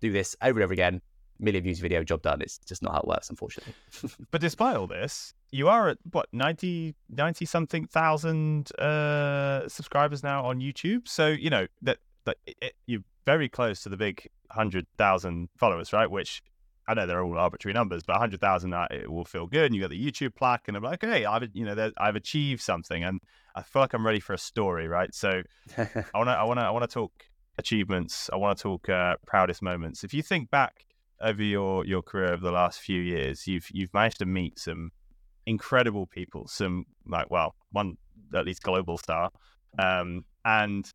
do this over and over again. Million views video, job done. It's just not how it works, unfortunately. *laughs* but despite all this, you are at what 90, 90 something thousand uh, subscribers now on YouTube. So you know that that it, you're very close to the big hundred thousand followers, right? Which I know they're all arbitrary numbers, but hundred thousand uh, it will feel good. And you got the YouTube plaque, and I'm like, okay, I've you know I've achieved something, and I feel like I'm ready for a story, right? So *laughs* I want to I want to I want to talk achievements. I want to talk uh, proudest moments. If you think back over your your career over the last few years, you've you've managed to meet some incredible people, some like well, one at least global star, um, and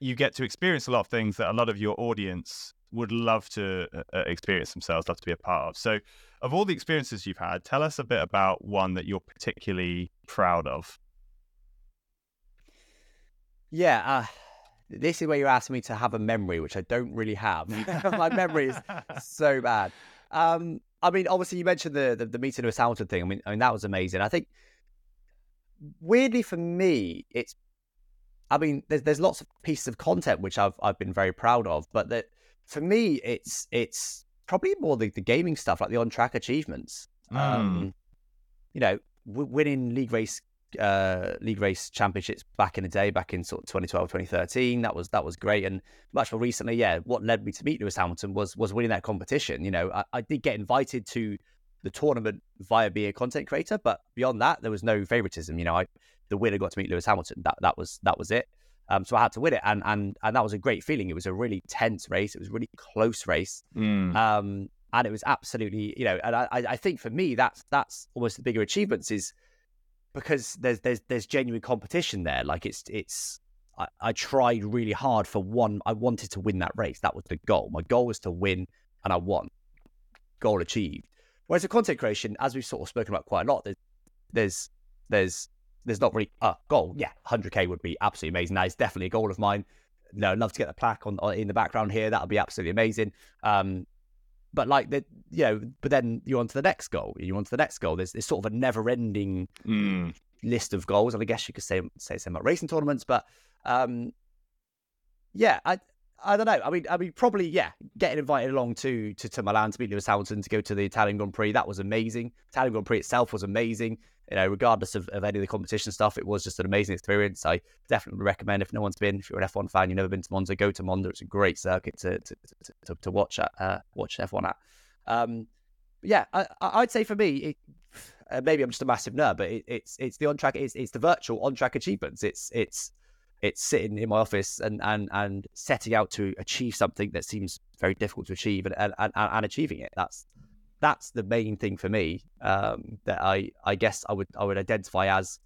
you get to experience a lot of things that a lot of your audience would love to uh, uh, experience themselves, love to be a part of. So, of all the experiences you've had, tell us a bit about one that you're particularly proud of. Yeah, uh, this is where you're asking me to have a memory, which I don't really have. *laughs* My memory is *laughs* so bad. Um, I mean, obviously, you mentioned the the, the meeting with Hamilton thing. I mean, I mean that was amazing. I think weirdly for me, it's. I mean, there's there's lots of pieces of content which I've I've been very proud of, but that for me, it's it's probably more the, the gaming stuff, like the on track achievements. Mm. Um, you know, w- winning league race uh, league race championships back in the day, back in sort of 2012, 2013. That was that was great. And much more recently, yeah, what led me to meet Lewis Hamilton was was winning that competition. You know, I, I did get invited to the tournament via being a content creator, but beyond that, there was no favoritism. You know, I the winner got to meet Lewis Hamilton. That that was that was it. Um, so I had to win it, and and and that was a great feeling. It was a really tense race. It was a really close race. Mm. Um, and it was absolutely, you know, and I, I think for me, that's that's almost the bigger achievements is because there's there's there's genuine competition there. Like it's it's I, I, tried really hard for one. I wanted to win that race. That was the goal. My goal was to win, and I won. Goal achieved. Whereas the content creation, as we've sort of spoken about quite a lot, there's there's there's, there's not really a goal. Yeah, 100k would be absolutely amazing. That is definitely a goal of mine. No, I'd love to get the plaque on, on in the background here. That would be absolutely amazing. Um, but like the you know, but then you're on to the next goal. You're on to the next goal. There's, there's sort of a never-ending mm. list of goals, and I guess you could say say same about racing tournaments. But um, yeah, I I don't know. I mean, I mean, probably yeah. Getting invited along to to, to Milan to meet Lewis Hamilton to go to the Italian Grand Prix that was amazing. Italian Grand Prix itself was amazing you know, regardless of, of any of the competition stuff, it was just an amazing experience. I definitely recommend if no one's been, if you're an F1 fan, you've never been to Monza, go to Monza. It's a great circuit to to, to, to watch at, uh, watch F1 at. Um, yeah, I, would say for me, it, uh, maybe I'm just a massive nerd, but it, it's it's the on track, it's it's the virtual on track achievements. It's it's it's sitting in my office and and and setting out to achieve something that seems very difficult to achieve and and, and, and achieving it. That's that's the main thing for me um, that I I guess I would I would identify as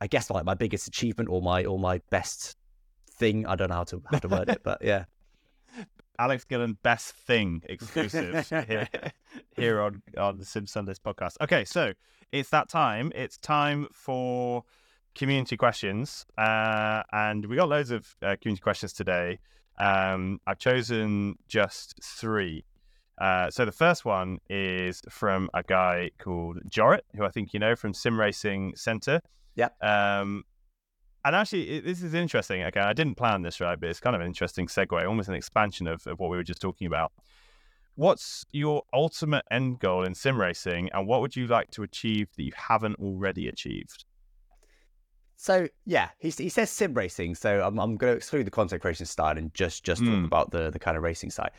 I guess like my biggest achievement or my or my best thing. I don't know how to how to word it, but yeah. *laughs* Alex Gillon, best thing exclusive here, *laughs* here on on the Sim Sundays podcast. Okay, so it's that time. It's time for community questions, uh, and we got loads of uh, community questions today. Um, I've chosen just three. Uh, so the first one is from a guy called Jorrit, who I think you know from Sim Racing Center. Yeah. Um, and actually, it, this is interesting. Okay, I didn't plan this right, but it's kind of an interesting segue, almost an expansion of, of what we were just talking about. What's your ultimate end goal in sim racing, and what would you like to achieve that you haven't already achieved? So yeah, he, he says sim racing. So I'm, I'm going to exclude the content creation style and just just mm. talk hmm. about the the kind of racing side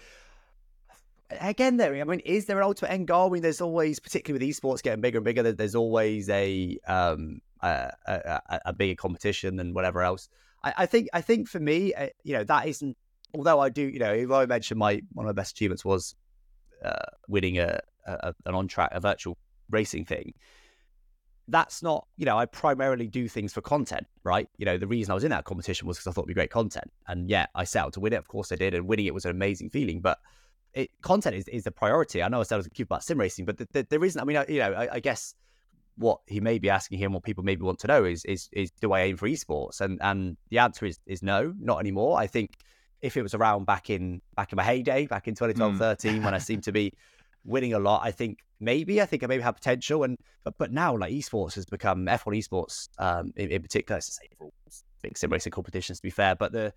again, there. I mean, is there an ultimate end goal? I mean, there's always, particularly with esports getting bigger and bigger, there's always a um a, a, a bigger competition than whatever else. I, I, think I think for me, uh, you know, that isn't. Although I do, you know, if I mentioned my one of my best achievements was uh, winning a, a an on track a virtual racing thing. That's not, you know, I primarily do things for content, right? You know, the reason I was in that competition was because I thought it'd be great content, and yeah, I set out to win it. Of course, I did, and winning it was an amazing feeling. But it, content is, is the priority. I know I said I was cute about sim racing, but the, the, there isn't. I mean, you know, I, I, guess what he may be asking him, what people maybe want to know is is is do I aim for esports? And and the answer is is no, not anymore. I think if it was around back in back in my heyday, back in 2012, mm. 13, when I seemed to be winning a lot, I think maybe I think I maybe have potential. And but but now like esports has become F1 esports um, in, in particular. It's the same for all big sim racing competitions to be fair, but the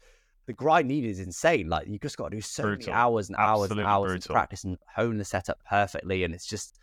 the grind needed is insane. Like you just got to do so brutal. many hours and hours Absolutely and hours of practice and hone the setup perfectly, and it's just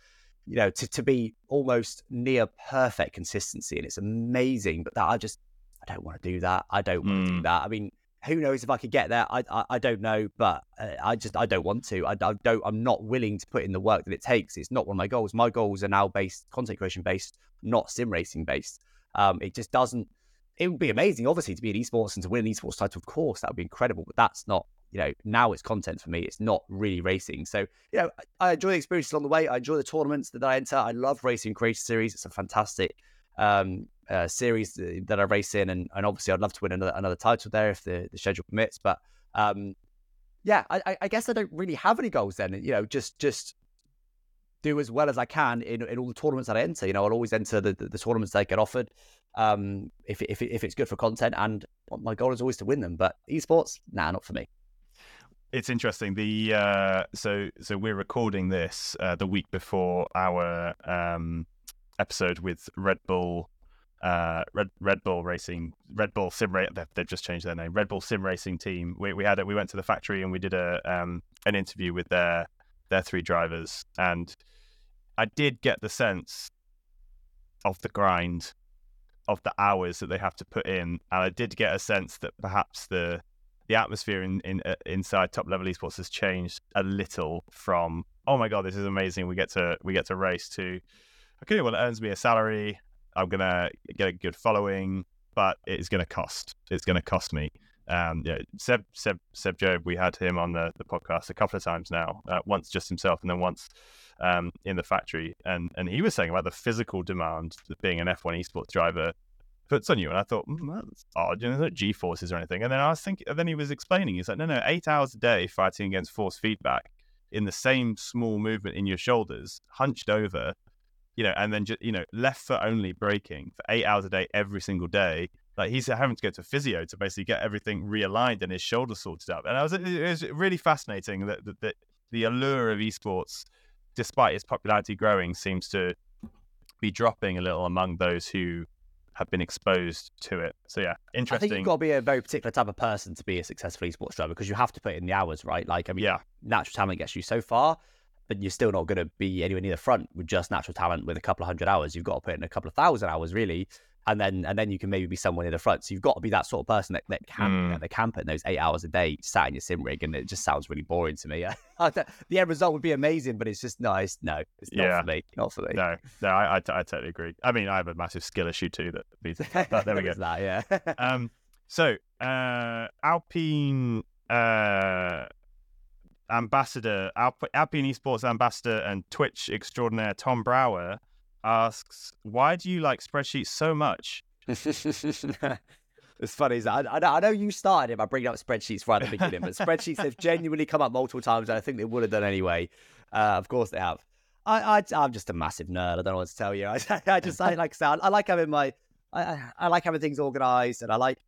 you know to to be almost near perfect consistency, and it's amazing. But that I just I don't want to do that. I don't want mm. to do that. I mean, who knows if I could get there? I I, I don't know, but uh, I just I don't want to. I, I, don't. I'm not willing to put in the work that it takes. It's not one of my goals. My goals are now based content creation based, not sim racing based. Um, it just doesn't. It would be amazing, obviously, to be in esports and to win an esports title. Of course, that would be incredible. But that's not. You know, now it's content for me. It's not really racing. So, you know, I enjoy the experiences along the way. I enjoy the tournaments that I enter. I love racing creation series. It's a fantastic um, uh, series that I race in, and, and obviously I'd love to win another another title there if the, the schedule permits. But um, yeah, I, I guess I don't really have any goals then. You know, just just do as well as I can in, in all the tournaments that I enter. You know, I'll always enter the, the, the tournaments that get offered um, if, if, if it's good for content. And my goal is always to win them. But esports, nah, not for me. It's interesting. The uh, so so we're recording this uh, the week before our um, episode with Red Bull uh, Red Red Bull Racing, Red Bull Sim Racing. They've just changed their name. Red Bull Sim Racing team. We we had it. We went to the factory and we did a um, an interview with their their three drivers, and I did get the sense of the grind, of the hours that they have to put in, and I did get a sense that perhaps the the atmosphere in, in uh, inside top level esports has changed a little from oh my god this is amazing we get to we get to race to okay well it earns me a salary I'm gonna get a good following, but it's gonna cost. It's gonna cost me. Um, yeah, Seb, Seb, Seb Job, we had him on the, the podcast a couple of times now. Uh, once just himself, and then once um, in the factory. And and he was saying about the physical demand that being an F1 esports driver puts on you. And I thought, mm, that's odd. You know, G forces or anything. And then I was thinking, and then he was explaining, he's like, no, no, eight hours a day fighting against force feedback in the same small movement in your shoulders, hunched over you know, and then just you know, left foot only braking for eight hours a day every single day. Like he's having to go to physio to basically get everything realigned and his shoulder sorted out. And I was it was really fascinating that, that, that the allure of esports, despite its popularity growing, seems to be dropping a little among those who have been exposed to it. So yeah, interesting. I think you've got to be a very particular type of person to be a successful esports driver because you have to put in the hours, right? Like I mean, yeah, natural talent gets you so far, but you're still not going to be anywhere near the front with just natural talent with a couple of hundred hours. You've got to put in a couple of thousand hours, really, and then and then you can maybe be someone in the front. So you've got to be that sort of person that, that can mm. can put in those eight hours a day sat in your sim rig, and it just sounds really boring to me. *laughs* the end result would be amazing, but it's just nice. No, it's not yeah. for me. Not for me. No, no, I, I, I, totally agree. I mean, I have a massive skill issue too. That, but there we *laughs* go. that, yeah. *laughs* um, so uh, Alpine. Uh, ambassador, Alpine Esports ambassador and Twitch extraordinaire Tom Brower asks, "Why do you like spreadsheets so much?" *laughs* It's funny. I, I, know you started it by bringing up spreadsheets right at the beginning, but *laughs* spreadsheets have genuinely come up multiple times, and I think they would have done anyway. Uh, of course, they have. I, I, am just a massive nerd. I don't know what to tell you. *laughs* I, I just I like sound. I like having my, I, I like having things organized, and I like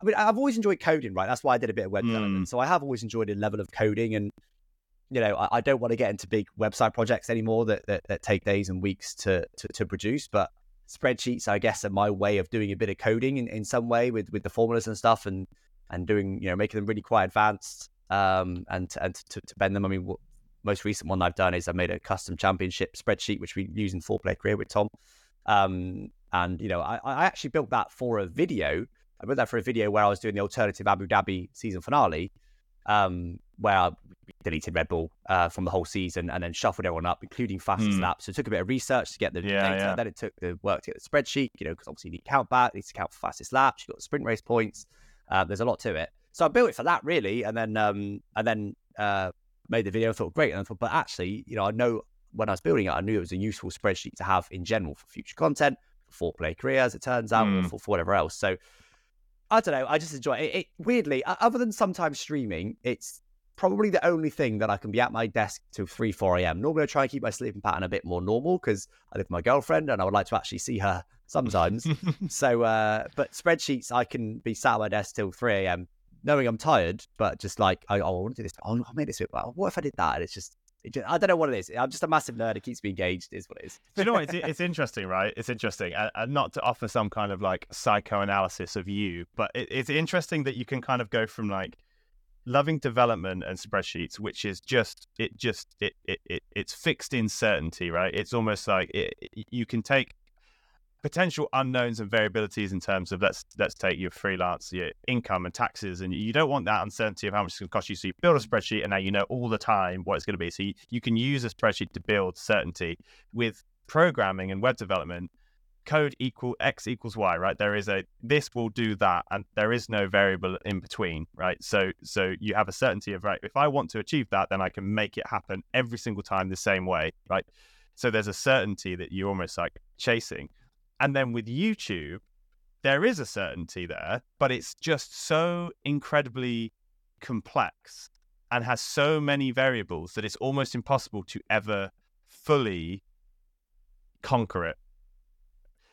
I mean, I've always enjoyed coding, right? That's why I did a bit of web mm. development. So I have always enjoyed a level of coding, and you know, I, I, don't want to get into big website projects anymore that that, that take days and weeks to, to, to produce. But spreadsheets, I guess, are my way of doing a bit of coding in, in some way with with the formulas and stuff, and and doing you know making them really quite advanced, um, and and to, to bend them. I mean, most recent one I've done is I made a custom championship spreadsheet, which we use in four player career with Tom. Um, and you know, I, I actually built that for a video I put that for a video where I was doing the alternative Abu Dhabi season finale, um, where I deleted Red Bull uh, from the whole season and then shuffled everyone up, including fastest mm. lap. So it took a bit of research to get the yeah, data. Yeah. Then it took the work to get the spreadsheet, you know, because obviously you need to count back, you need to count for fastest laps, you've got the sprint race points. Uh, there's a lot to it. So I built it for that really, and then um, and then uh, made the video. I thought great, and I thought, but actually, you know, I know when I was building it, I knew it was a useful spreadsheet to have in general for future content, for play career, as it turns out, mm. for, for whatever else. So I don't know. I just enjoy it. it. Weirdly, other than sometimes streaming, it's probably the only thing that I can be at my desk till 3, 4 a.m. Normally, I try and keep my sleeping pattern a bit more normal because I live with my girlfriend and I would like to actually see her sometimes. *laughs* so, uh, but spreadsheets, I can be sat at my desk till 3 a.m. knowing I'm tired, but just like, I, oh, I want to do this. Oh, I'll make this. What if I did that? And it's just, just, I don't know what it is. I'm just a massive nerd. It keeps me engaged. Is what it is. Do you know what? It's, *laughs* it's interesting, right? It's interesting, and, and, not to offer some kind of like psychoanalysis of you, but it, it's interesting that you can kind of go from like loving development and spreadsheets, which is just it just it it, it it's fixed in certainty, right? It's almost like it, you can take potential unknowns and variabilities in terms of let's let's take your freelance your income and taxes and you don't want that uncertainty of how much it's going to cost you. So you build a spreadsheet and now you know all the time what it's going to be. So you, you can use a spreadsheet to build certainty. With programming and web development code equal x equals y right? There is a this will do that and there is no variable in between right? So so you have a certainty of right if i want to achieve that then i can make it happen every single time the same way right? So there's a certainty that you're almost like chasing and then with YouTube, there is a certainty there, but it's just so incredibly complex and has so many variables that it's almost impossible to ever fully conquer it.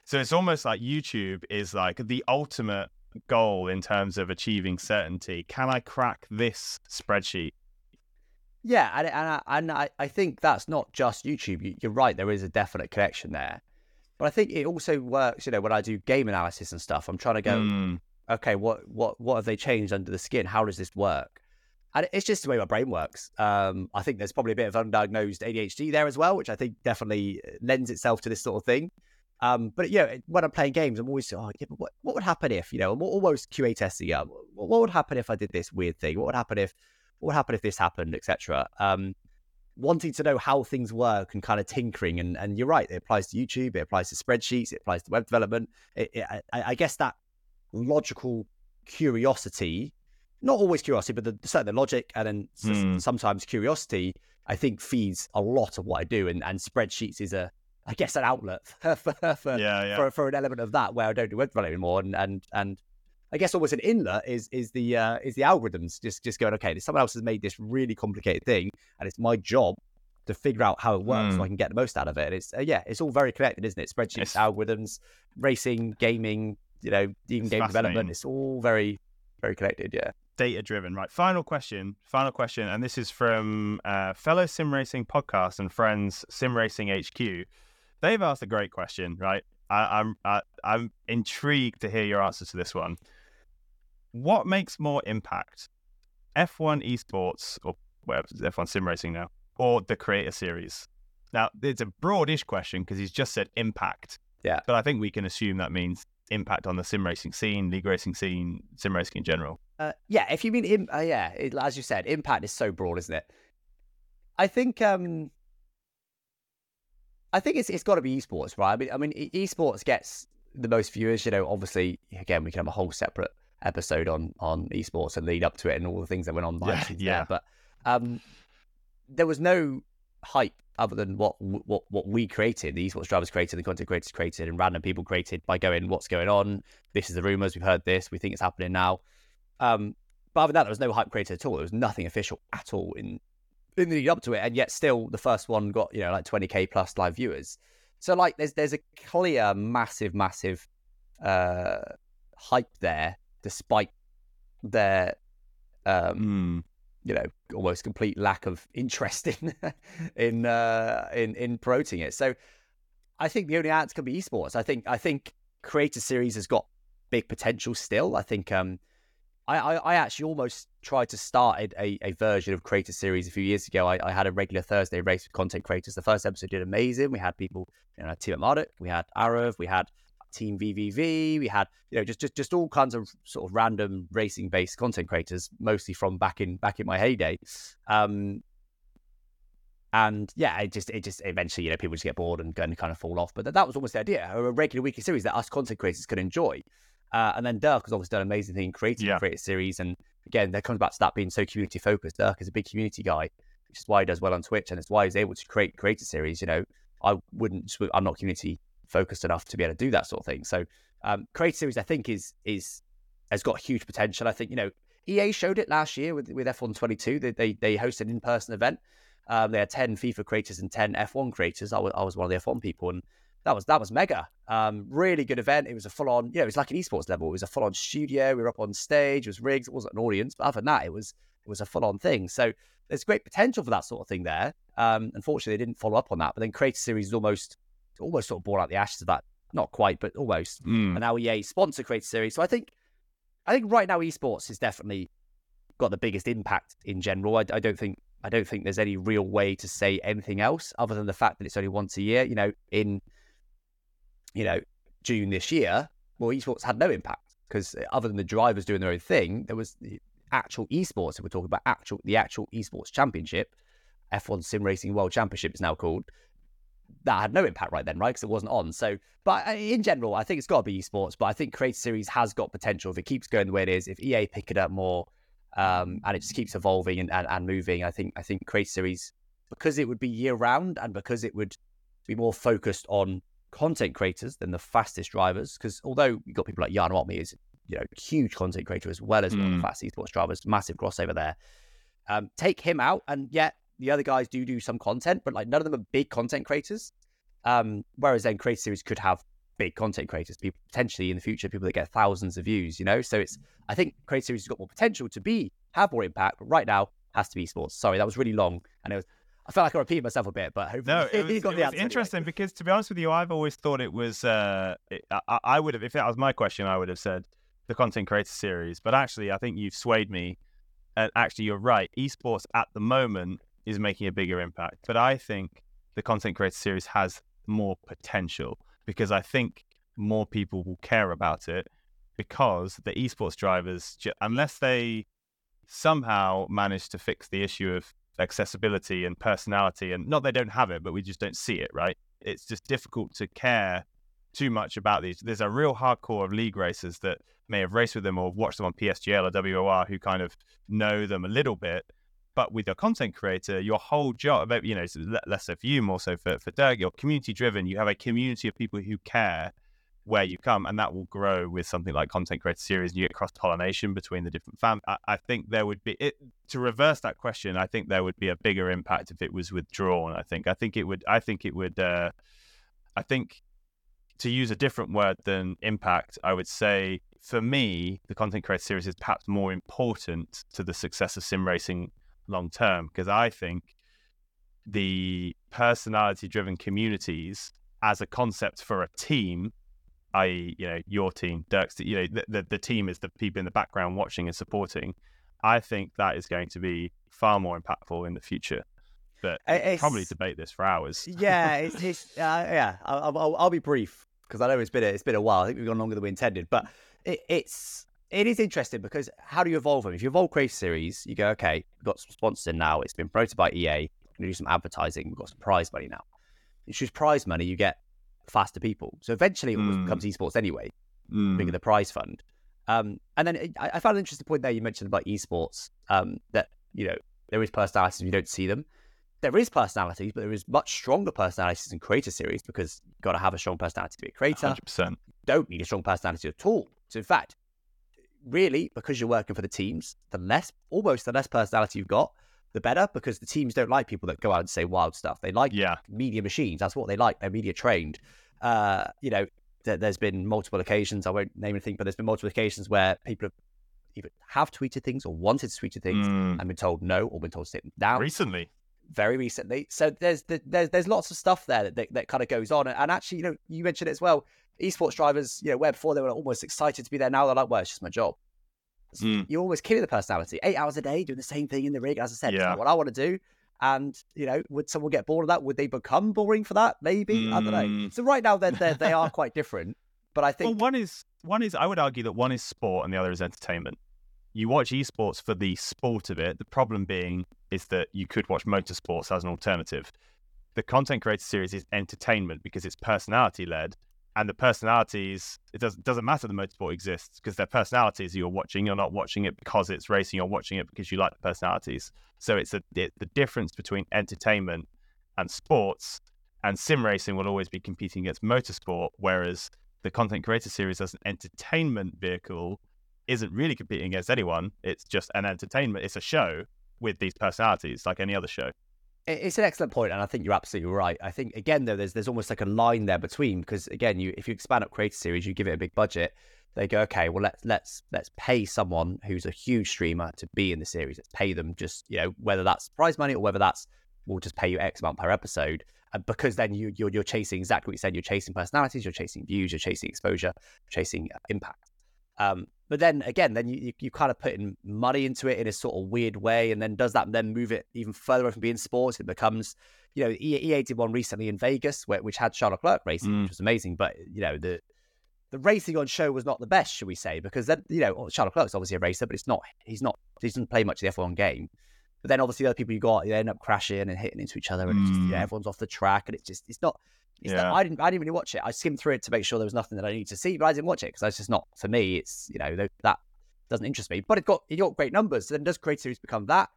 So it's almost like YouTube is like the ultimate goal in terms of achieving certainty. Can I crack this spreadsheet? Yeah, and and I, and I, I think that's not just YouTube. You're right. There is a definite connection there. But I think it also works, you know, when I do game analysis and stuff, I'm trying to go, mm. okay, what what what have they changed under the skin? How does this work? And it's just the way my brain works. Um, I think there's probably a bit of undiagnosed ADHD there as well, which I think definitely lends itself to this sort of thing. Um, but yeah, when I'm playing games, I'm always oh yeah, but what, what would happen if you know? I'm almost QA testing. Uh, what, what would happen if I did this weird thing? What would happen if what would happen if this happened, etc. Um, wanting to know how things work and kind of tinkering. And, and you're right, it applies to YouTube, it applies to spreadsheets, it applies to web development. It, it, I, I, guess that logical curiosity, not always curiosity, but the, certainly the logic and then mm. sometimes curiosity, I think feeds a lot of what I do. And, and spreadsheets is a, I guess, an outlet *laughs* for, for, for, yeah, yeah. for, for an element of that where I don't do web development anymore. And, and, and I guess almost an inlet is is the uh, is the algorithms just just going okay. Someone else has made this really complicated thing, and it's my job to figure out how it works mm. so I hmm. can get the most out of it. And it's uh, yeah, it's all very connected, isn't it? Spreadsheets, it's... algorithms, racing, gaming, you know, even it's game development. It's all very very connected. Yeah. Data driven, right? Final question, final question, and this is from uh, fellow sim racing podcast and friends, Sim Racing HQ. They've asked a great question, right? I, I'm am i am intrigued to hear your answer to this one what makes more impact? F1 esports, or whatever, F1 sim racing now, or the creator series? Now, it's a broadish question because he's just said impact. Yeah. But I think we can assume that means impact on the sim racing scene, league racing scene, sim racing in general. Uh, yeah, if you mean, Im- uh, yeah, it, as you said, impact is so broad, isn't it? I think, um, I think it's it's got to be esports, right? I mean, I mean, esports gets the most viewers. You know, obviously, again, we can have a whole separate episode on on esports and lead up to it and all the things that went on yeah, yeah. There. But um, there was no hype other than what what what we created, the esports drivers created, the content creators created, and random people created by going, "What's going on? This is the rumors. We've heard this. We think it's happening now." Um, but other than that, there was no hype created at all. There was nothing official at all in in the lead up to it, and yet still the first one got you know like 20k plus live viewers. So like there's there's a clear, massive, massive uh, hype there despite their um, mm. you know almost complete lack of interest *laughs* in in uh, in in promoting it. So I think the only answer can be esports. I think I think Creator Series has got big potential still. I think um, I, I, I actually almost tried to start a, a version of Creator Series a few years ago. I, I had a regular Thursday race with content creators. The first episode did amazing. We had people, you know, Tiametmarduk, we had Arav, we had Team VVV. We had you know just just just all kinds of sort of random racing based content creators, mostly from back in back in my heyday. Um, and yeah, it just it just eventually you know people just get bored and, and kind of fall off. But that, that was almost the idea, a regular weekly series that us content creators could enjoy. Uh, and then Dirk has obviously done an amazing thing creating yeah. a Creator Series. And again, that comes back to that being so community focused. Dirk is a big community guy, which is why he does well on Twitch, and it's why he's able to create Creator Series. You know, I wouldn't, I'm not community focused enough to be able to do that sort of thing. So um, Creator Series, I think, is is has got huge potential. I think you know EA showed it last year with with F1 22. They they, they hosted an in person event. Um, they had ten FIFA creators and ten F1 creators. I was I was one of the F1 people, and that was that was mega. Um, really good event. It was a full on, you know, it was like an esports level. It was a full on studio. We were up on stage. It was rigs. It wasn't an audience, but other than that, it was It was a full on thing. So there's great potential for that sort of thing there. Um, unfortunately, they didn't follow up on that. But then Creator Series is almost almost sort of born out the ashes of that. Not quite, but almost. Mm. And now EA sponsor Creator Series. So I think I think right now esports is definitely got the biggest impact in general. I, I don't think I don't think there's any real way to say anything else other than the fact that it's only once a year. You know, in you know June this year, well, esports had no impact because other than the drivers doing their own thing, there was the actual esports. If we're talking about actual the actual esports championship, F1 Sim Racing World Championship is now called. That had no impact right then, right? Because it wasn't on. So, but in general, I think it's got to be esports. But I think Creator Series has got potential if it keeps going the way it is. If EA pick it up more, um, and it just keeps evolving and, and, and moving, I think I think Creator Series because it would be year round and because it would be more focused on content creators than the fastest drivers. Because although you've got people like Jarno Opmeer is you know huge content creator as well as mm. one of the mm. fast esports drivers, massive crossover there. Um, take him out, and yet the other guys do do some content, but like none of them are big content creators. Um, whereas then Creator Series could have big content creators, people potentially in the future, people that get thousands of views, you know. So it's I think Creator Series has got more potential to be have more impact, but right now has to be sports. Sorry, that was really long, and it was I felt like I repeated myself a bit, but hopefully no, *laughs* it was, it the was interesting anyway. because to be honest with you, I've always thought it was. Uh, it, I, I, would have, if that was my question, I would have said the content creator series. But actually, I think you've swayed me. And actually, you're right. Esports at the moment is making a bigger impact, but I think the content creator series has more potential because I think more people will care about it because the esports drivers, unless they somehow manage to fix the issue of accessibility and personality and not they don't have it but we just don't see it right? It's just difficult to care too much about these. There's a real hardcore of league racers that may have raced with them or watched them on psgl or wor who kind of know them a little bit but with your content creator your whole job you know less so for you more so for, for Dirk, you're community driven you have a community of people who care where you come, and that will grow with something like content creator series. And you get cross pollination between the different fam. I, I, think there would be it, to reverse that question. I think there would be a bigger impact if it was withdrawn. I think. I think it would. I think it would. Uh, I think to use a different word than impact, I would say for me, the content creator series is perhaps more important to the success of sim racing long term because I think the personality driven communities as a concept for a team i.e., you know, your team, Dirk's, you know, the, the, the team is the people in the background watching and supporting. I think that is going to be far more impactful in the future. But it's, probably debate this for hours. Yeah, *laughs* it's, it's uh, yeah. I'll, I'll, I'll, be brief because I know it's been a, it's been a while. I think we've gone longer than we intended, but it, it's it is interesting because how do you evolve them? If you evolve Creator Series, you go, okay, we've got some sponsors now. It's been promoted by EA. We're going to do some advertising. We've got some prize money now. You choose prize money, you get faster people. So eventually it mm. becomes esports anyway, mm. bigger the prize fund. Um, and then I, I, found an interesting point there you mentioned about esports um, that, you know, there is personalities, you don't see them. There is personalities, but there is much stronger personalities in creator series because you've got to have a strong personality to be a creator. 100%. You don't need a strong personality at all. So, in fact, really, because you're working for the teams, the less, almost the less personality you've got, the better because the teams don't like people that go out and say wild stuff. They like yeah. media machines. That's what they like. They're media trained. Uh, you know, th- there's been multiple occasions. I won't name anything, but there's been multiple occasions where people have either have tweeted things or wanted to tweet things mm. and been told no or been told to sit down. Recently. Very recently. So there's there's there's lots of stuff there that, that, that kind of goes on. And actually, you know, you mentioned it as well. Esports drivers, you know, where before they were almost excited to be there, now they're like, well, it's just my job. Mm. You're always killing the personality. Eight hours a day doing the same thing in the rig. As I said, yeah. it's not what I want to do. And you know, would someone get bored of that? Would they become boring for that? Maybe mm. I don't know. Hmm. So right now, they're, they're they are *laughs* quite different. But I think well, one is one is I would argue that one is sport and the other is entertainment. You watch esports for the sport of it. The problem being is that you could watch motorsports as an alternative. The content creator series is entertainment because it's personality led, and the personalities it doesn't doesn't matter the motorsport exists because their personalities you're watching you're not watching it because it's racing you're watching it because you like the personalities so it's a it, the difference between entertainment and sports and sim racing will always be competing against motorsport whereas the content creator series as an entertainment vehicle isn't really competing against anyone it's just an entertainment it's a show with these personalities like any other show It's an excellent point, and I think you're absolutely right. I think again though, there's there's almost like a line there between because again, you if you expand up creator series, you give it a big budget, they go, okay, well let's let's let's pay someone who's a huge streamer to be in the series. Let's pay them just you know whether that's prize money or whether that's we'll just pay you X amount per episode. And because then you you're, you're chasing exactly what you said. You're chasing personalities, you're chasing views, you're chasing exposure, chasing impact. Um, but then again, then you, you, you kind of putting money into it in a sort of weird way, and then does that then move it even further away from being sports? It becomes, you know, EA did one recently in Vegas, where, which had Charles Leclerc racing, mm. which was amazing. But you know, the the racing on show was not the best, should we say? Because then, you know, Charles Leclerc's obviously a racer, but it's not. He's not. He doesn't play much of the F1 game. But then obviously the other people you got, they end up crashing and hitting into each other, and mm. just, mm. everyone's off the track, and it's just it's not. It's yeah. Not, I didn't. I didn't really watch it. I skimmed through it to make sure there was nothing that I needed to see, but I didn't watch it because that's just not for me. It's you know that doesn't interest me. But it got it got great numbers. So then does Creator Series become that?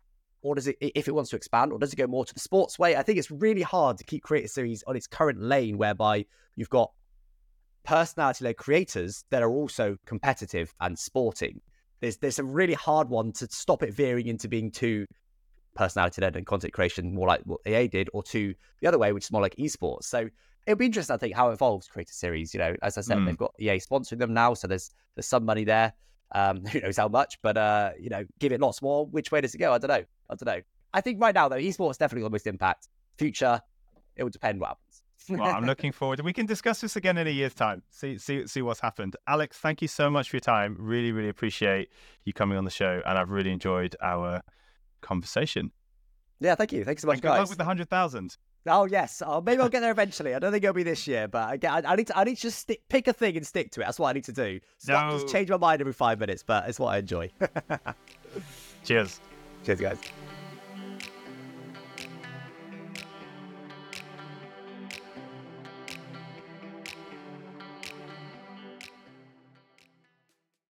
Or does it if it wants to expand, or does it go more to the sports way? I think it's really hard to keep Creator Series on its current lane whereby you've got personality led creators that are also competitive and sporting. There's there's a really hard one to stop it veering into being too personality led and content creation, more like what EA did, or to the other way, which is more like esports. So it'll be interesting, I think, how it evolves Creator Series. You know, as I said, mm. they've got EA sponsoring them now, so there's there's some money there. Um, *laughs* who knows how much, but uh, you know, give it lots more. Which way does it go? I don't know. I don't know. I think right now though, esports definitely got the most impact. Future, it will depend what happens. well, I'm *laughs* looking forward. We can discuss this again in a year's time. See, see, see what's happened. Alex, thank you so much for your time. Really, really appreciate you coming on the show, and I've really enjoyed our conversation. Yeah, thank you. Thanks so much, and good guys. luck with the hundred thousand. Oh yes, oh, maybe I'll get there eventually. I don't think it'll be this year, but I, I, need to I need to just stick, pick a thing and stick to it. That's what I need to do. So no. Just change my mind every five minutes, but it's what I enjoy. *laughs* Cheers. Cheers, guys.